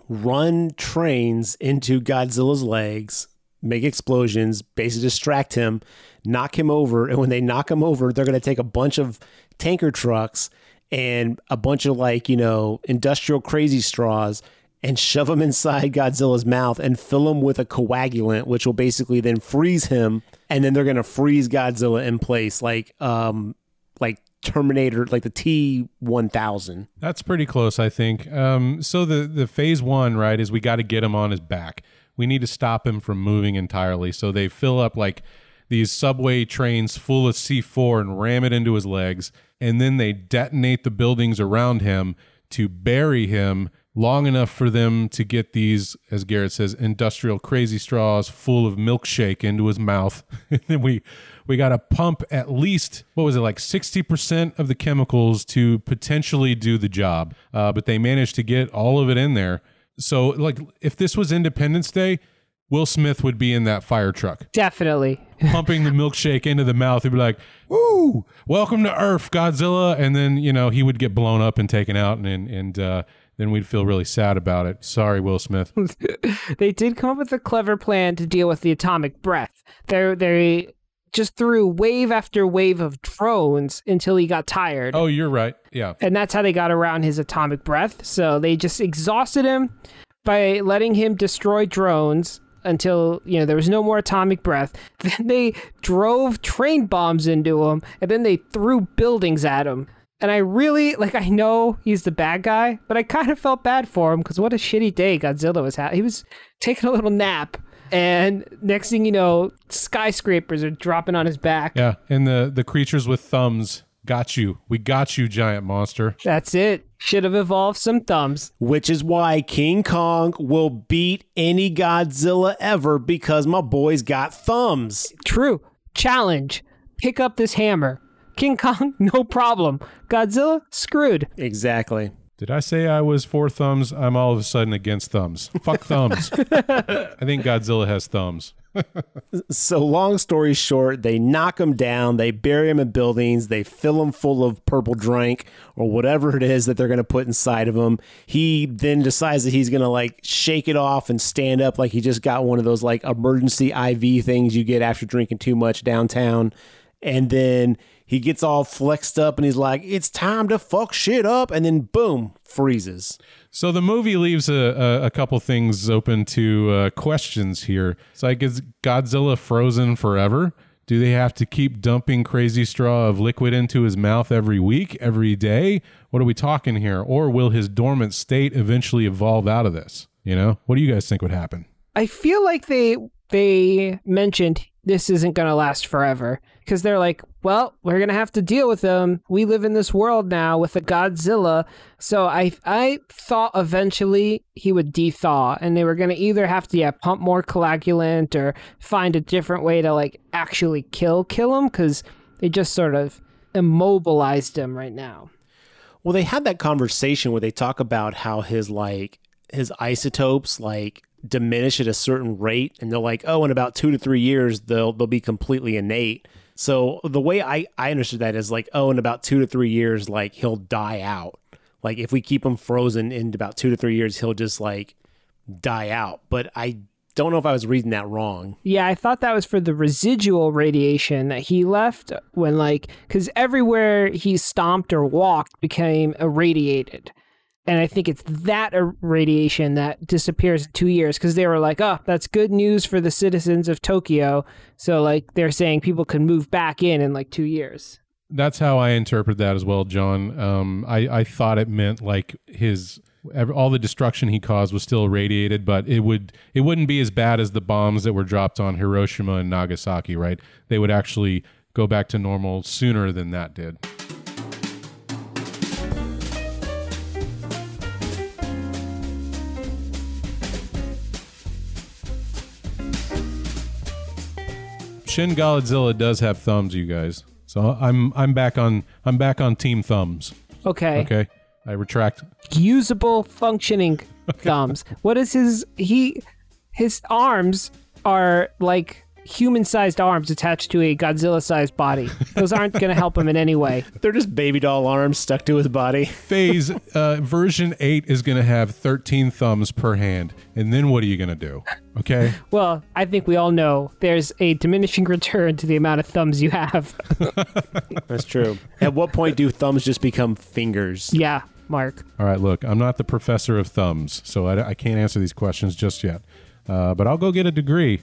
[SPEAKER 3] run trains into Godzilla's legs, make explosions, basically distract him, knock him over, and when they knock him over, they're going to take a bunch of tanker trucks and a bunch of like, you know, industrial crazy straws and shove them inside Godzilla's mouth and fill him with a coagulant, which will basically then freeze him. And then they're going to freeze Godzilla in place, like, um, like Terminator, like the T one thousand.
[SPEAKER 1] That's pretty close, I think. Um, so the the phase one, right, is we got to get him on his back. We need to stop him from moving entirely. So they fill up like these subway trains full of C4 and ram it into his legs. And then they detonate the buildings around him to bury him long enough for them to get these, as Garrett says, industrial crazy straws full of milkshake into his mouth. and then we we got to pump at least what was it like 60% of the chemicals to potentially do the job. Uh, but they managed to get all of it in there. So like if this was independence day will smith would be in that fire truck.
[SPEAKER 2] Definitely.
[SPEAKER 1] pumping the milkshake into the mouth. He'd be like woo! Welcome to earth godzilla. And then you know he would get blown up and taken out and and uh, then we'd feel really sad about it. Sorry will smith.
[SPEAKER 2] They did come up with a clever plan to deal with the atomic breath. They they just threw wave after wave of drones until he got tired.
[SPEAKER 1] oh you're right yeah
[SPEAKER 2] And that's how they got around his atomic breath. So they just exhausted him by letting him destroy drones until, you know, there was no more atomic breath. Then they drove train bombs into him and then they threw buildings at him. And I really, like, I know he's the bad guy, but I kind of felt bad for him because what a shitty day Godzilla was having. He was taking a little nap. And next thing you know, skyscrapers are dropping on his back.
[SPEAKER 1] yeah and the the creatures with thumbs got you we got you giant monster
[SPEAKER 2] That's it. Should have evolved some thumbs.
[SPEAKER 3] Which is why King Kong will beat any Godzilla ever because my boy's got thumbs.
[SPEAKER 2] True. Challenge. Pick up this hammer. King Kong, no problem. Godzilla, screwed.
[SPEAKER 3] Exactly.
[SPEAKER 1] Did I say I was for thumbs? I'm all of a sudden against thumbs. Fuck thumbs. I think Godzilla has thumbs.
[SPEAKER 3] So, long story short, they knock him down, they bury him in buildings, they fill him full of purple drink or whatever it is that they're going to put inside of him. He then decides that he's going to like shake it off and stand up like he just got one of those like emergency IV things you get after drinking too much downtown. And then he gets all flexed up and he's like, it's time to fuck shit up. And then boom, freezes.
[SPEAKER 1] So the movie leaves a, a, a couple things open to uh, questions here. It's like, is Godzilla frozen forever? Do they have to keep dumping crazy straw of liquid into his mouth every week, every day? What are we talking here? Or will his dormant state eventually evolve out of this? You know, what do you guys think would happen?
[SPEAKER 2] I feel like they they mentioned this isn't going to last forever because they're like, well, we're going to have to deal with them. We live in this world now with a Godzilla. So I I thought eventually he would dethaw and they were going to either have to yeah, pump more coagulant or find a different way to like actually kill kill him cuz they just sort of immobilized him right now.
[SPEAKER 3] Well, they had that conversation where they talk about how his like his isotopes like diminish at a certain rate, and they're like, oh, in about two to three years they'll they'll be completely innate. So the way I I understood that is like, oh, in about two to three years, like he'll die out. Like if we keep him frozen in about two to three years, he'll just like die out. But I don't know if I was reading that wrong.
[SPEAKER 2] Yeah, I thought that was for the residual radiation that he left when, like, because everywhere he stomped or walked became irradiated. And I think it's that radiation that disappears in two years because they were like, oh, that's good news for the citizens of Tokyo. So, like, they're saying people can move back in in like two years.
[SPEAKER 1] That's how I interpret that as well, Jon. Um, I, I thought it meant like his all the destruction he caused was still irradiated, but it would it wouldn't be as bad as the bombs that were dropped on Hiroshima and Nagasaki, right? They would actually go back to normal sooner than that did. Shin Godzilla does have thumbs, you guys. So I'm I'm back on I'm back on team thumbs.
[SPEAKER 2] Okay.
[SPEAKER 1] Okay. I retract.
[SPEAKER 2] Usable functioning thumbs. what is his he his arms are like human-sized arms attached to a Godzilla-sized body. Those aren't going to help him in any way.
[SPEAKER 3] They're just baby doll arms stuck to his body.
[SPEAKER 1] Phase uh, version 8 is going to have 13 thumbs per hand. And then what are you going to do? Okay?
[SPEAKER 2] Well, I think we all know there's a diminishing return to the amount of thumbs you have.
[SPEAKER 3] That's true. At what point do thumbs just become fingers?
[SPEAKER 2] yeah, Mark.
[SPEAKER 1] All right, look, I'm not the professor of thumbs, so I, I can't answer these questions just yet. Uh, but I'll go get a degree.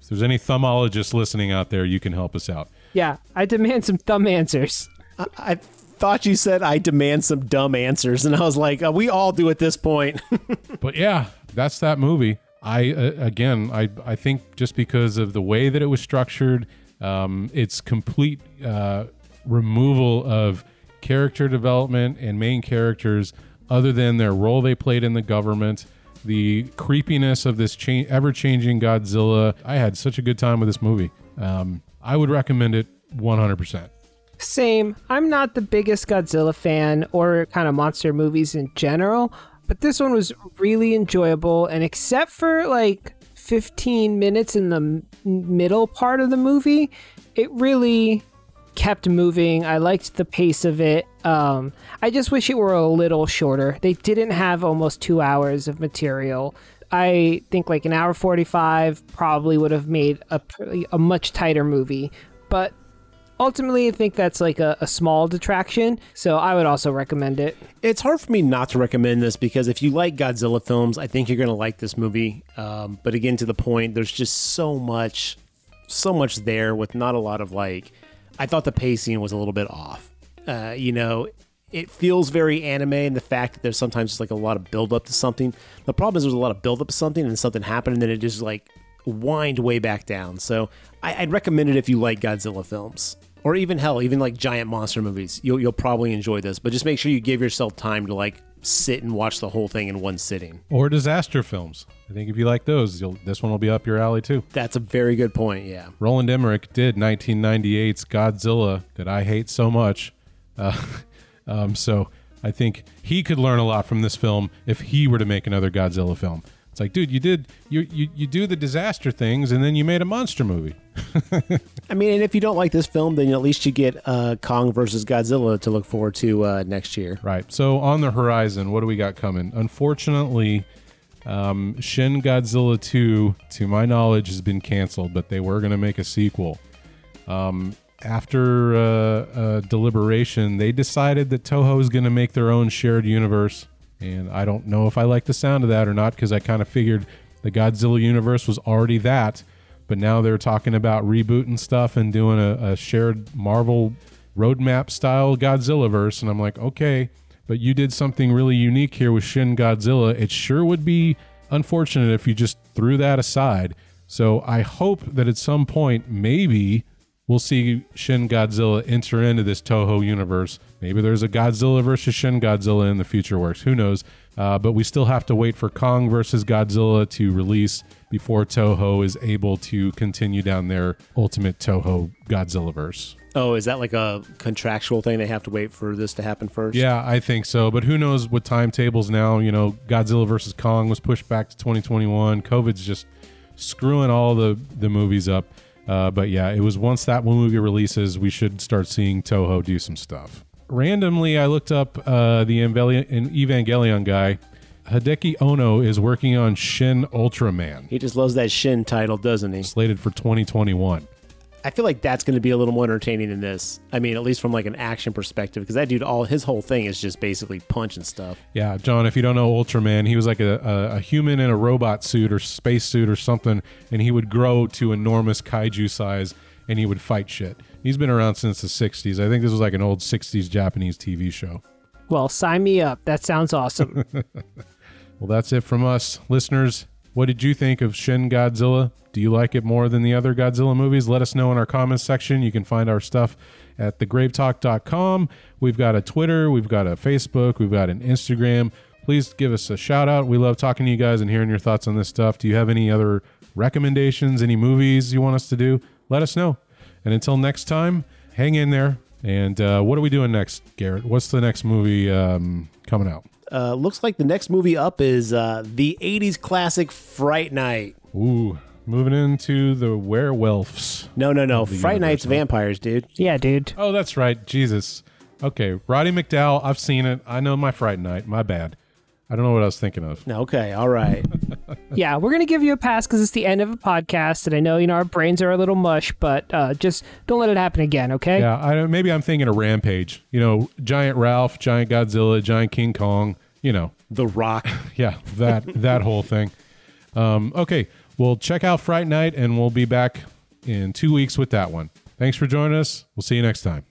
[SPEAKER 1] If there's any thumbologists listening out there, you can help us out.
[SPEAKER 2] Yeah, I demand some thumb answers.
[SPEAKER 3] I, I thought you said I demand some dumb answers, and I was like, uh, we all do at this point.
[SPEAKER 1] But yeah, that's that movie. I uh, again, I I think just because of the way that it was structured, Um, it's complete uh, removal of character development and main characters other than their role they played in the government. The creepiness of this cha- ever-changing Godzilla. I had such a good time with this movie. Um, I would recommend it 100%.
[SPEAKER 2] Same. I'm not the biggest Godzilla fan or kind of monster movies in general, but this one was really enjoyable. And except for like 15 minutes in the middle part of the movie, it really kept moving. I liked the pace of it. Um, I just wish it were a little shorter. They didn't have almost two hours of material. I think like an hour 45 probably would have made a, a much tighter movie. But ultimately, I think that's like a, a small detraction. So I would also recommend it.
[SPEAKER 3] It's hard for me not to recommend this because if you like Godzilla films, I think you're going to like this movie. Um, but again, to the point, there's just so much, so much there with not a lot of like. I thought the pacing was a little bit off. Uh, you know, it feels very anime in the fact that there's sometimes just like a lot of build up to something. The problem is there's a lot of build up to something and something happened and then it just like wind way back down. So I, I'd recommend it if you like Godzilla films or even hell, even like giant monster movies. You'll you'll probably enjoy this, but just make sure you give yourself time to like sit and watch the whole thing in one sitting.
[SPEAKER 1] Or disaster films. I think if you like those, you'll, this one will be up your alley too.
[SPEAKER 3] That's a very good point. Yeah.
[SPEAKER 1] Roland Emmerich did 1998's Godzilla that I hate so much. Uh, um, so I think he could learn a lot from this film if he were to make another Godzilla film. It's like, dude, you did you you, you do the disaster things, and then you made a monster movie.
[SPEAKER 3] I mean, and if you don't like this film, then at least you get uh, Kong versus Godzilla to look forward to uh, next year.
[SPEAKER 1] Right. So on the horizon, what do we got coming? Unfortunately, um, Shin Godzilla 2, to my knowledge, has been canceled, but they were going to make a sequel. Um, after uh, uh, deliberation, they decided that Toho is going to make their own shared universe. And I don't know if I like the sound of that or not because I kind of figured the Godzilla universe was already that. But now they're talking about rebooting stuff and doing a, a shared Marvel roadmap style Godzilla verse. And I'm like, okay, but you did something really unique here with Shin Godzilla. It sure would be unfortunate if you just threw that aside. So I hope that at some point, maybe we'll see Shin Godzilla enter into this Toho universe. Maybe there's a Godzilla versus Shin Godzilla in the future works. Who knows? Uh, but we still have to wait for Kong versus Godzilla to release before Toho is able to continue down their ultimate Toho Godzilla verse.
[SPEAKER 3] Oh, is that like a contractual thing? They have to wait for this to happen first?
[SPEAKER 1] Yeah, I think so. But who knows what timetables now? You know, Godzilla versus Kong was pushed back to 2021. COVID's just screwing all the, the movies up. Uh, but yeah, it was once that one movie releases, we should start seeing Toho do some stuff. Randomly, I looked up uh, the Evangelion, Evangelion guy. Hideaki Anno is working on Shin Ultraman,
[SPEAKER 3] He just loves that Shin title, doesn't he?
[SPEAKER 1] slated for 2021.
[SPEAKER 3] I feel like that's going to be a little more entertaining than this. I mean, at least from like an action perspective, because that dude, all his whole thing is just basically punch and stuff.
[SPEAKER 1] Yeah, John, if you don't know Ultraman, he was like a, a, a human in a robot suit or space suit or something, and he would grow to enormous kaiju size and he would fight shit. He's been around since the 60s. I think this was like an old 60s Japanese TV show.
[SPEAKER 2] Well, sign me up. That sounds awesome.
[SPEAKER 1] Well, that's it from us. Listeners, what did you think of Shin Godzilla? Do you like it more than the other Godzilla movies? Let us know in our comments section. You can find our stuff at thegravetalk.com. We've got a Twitter, we've got a Facebook, we've got an Instagram. Please give us a shout out. We love talking to you guys and hearing your thoughts on this stuff. Do you have any other recommendations, any movies you want us to do? Let us know. And until next time, hang in there. And uh, what are we doing next, Garrett? What's the next movie um, coming out?
[SPEAKER 3] Uh, looks like the next movie up is uh, the 80s classic Fright Night.
[SPEAKER 1] Ooh, moving into the werewolves.
[SPEAKER 3] No, no, no. Fright
[SPEAKER 1] universe,
[SPEAKER 3] Night's
[SPEAKER 1] huh?
[SPEAKER 3] vampires, dude.
[SPEAKER 2] yeah, dude.
[SPEAKER 1] Oh, that's right. Jesus. Okay, Roddy McDowall. I've seen it. I know my Fright Night. My bad. I don't know what I was thinking of.
[SPEAKER 3] Okay, all right.
[SPEAKER 2] Yeah, we're gonna give you a pass because it's the end of a podcast, and I know you know our brains are a little mush, but uh, just don't let it happen again, okay?
[SPEAKER 1] Yeah, I maybe I'm thinking of Rampage. You know, Giant Ralph, Giant Godzilla, Giant King Kong. You know,
[SPEAKER 3] the Rock.
[SPEAKER 1] yeah, that that whole thing. Um, okay, well, check out Fright Night, and we'll be back in two weeks with that one. Thanks for joining us. We'll see you next time.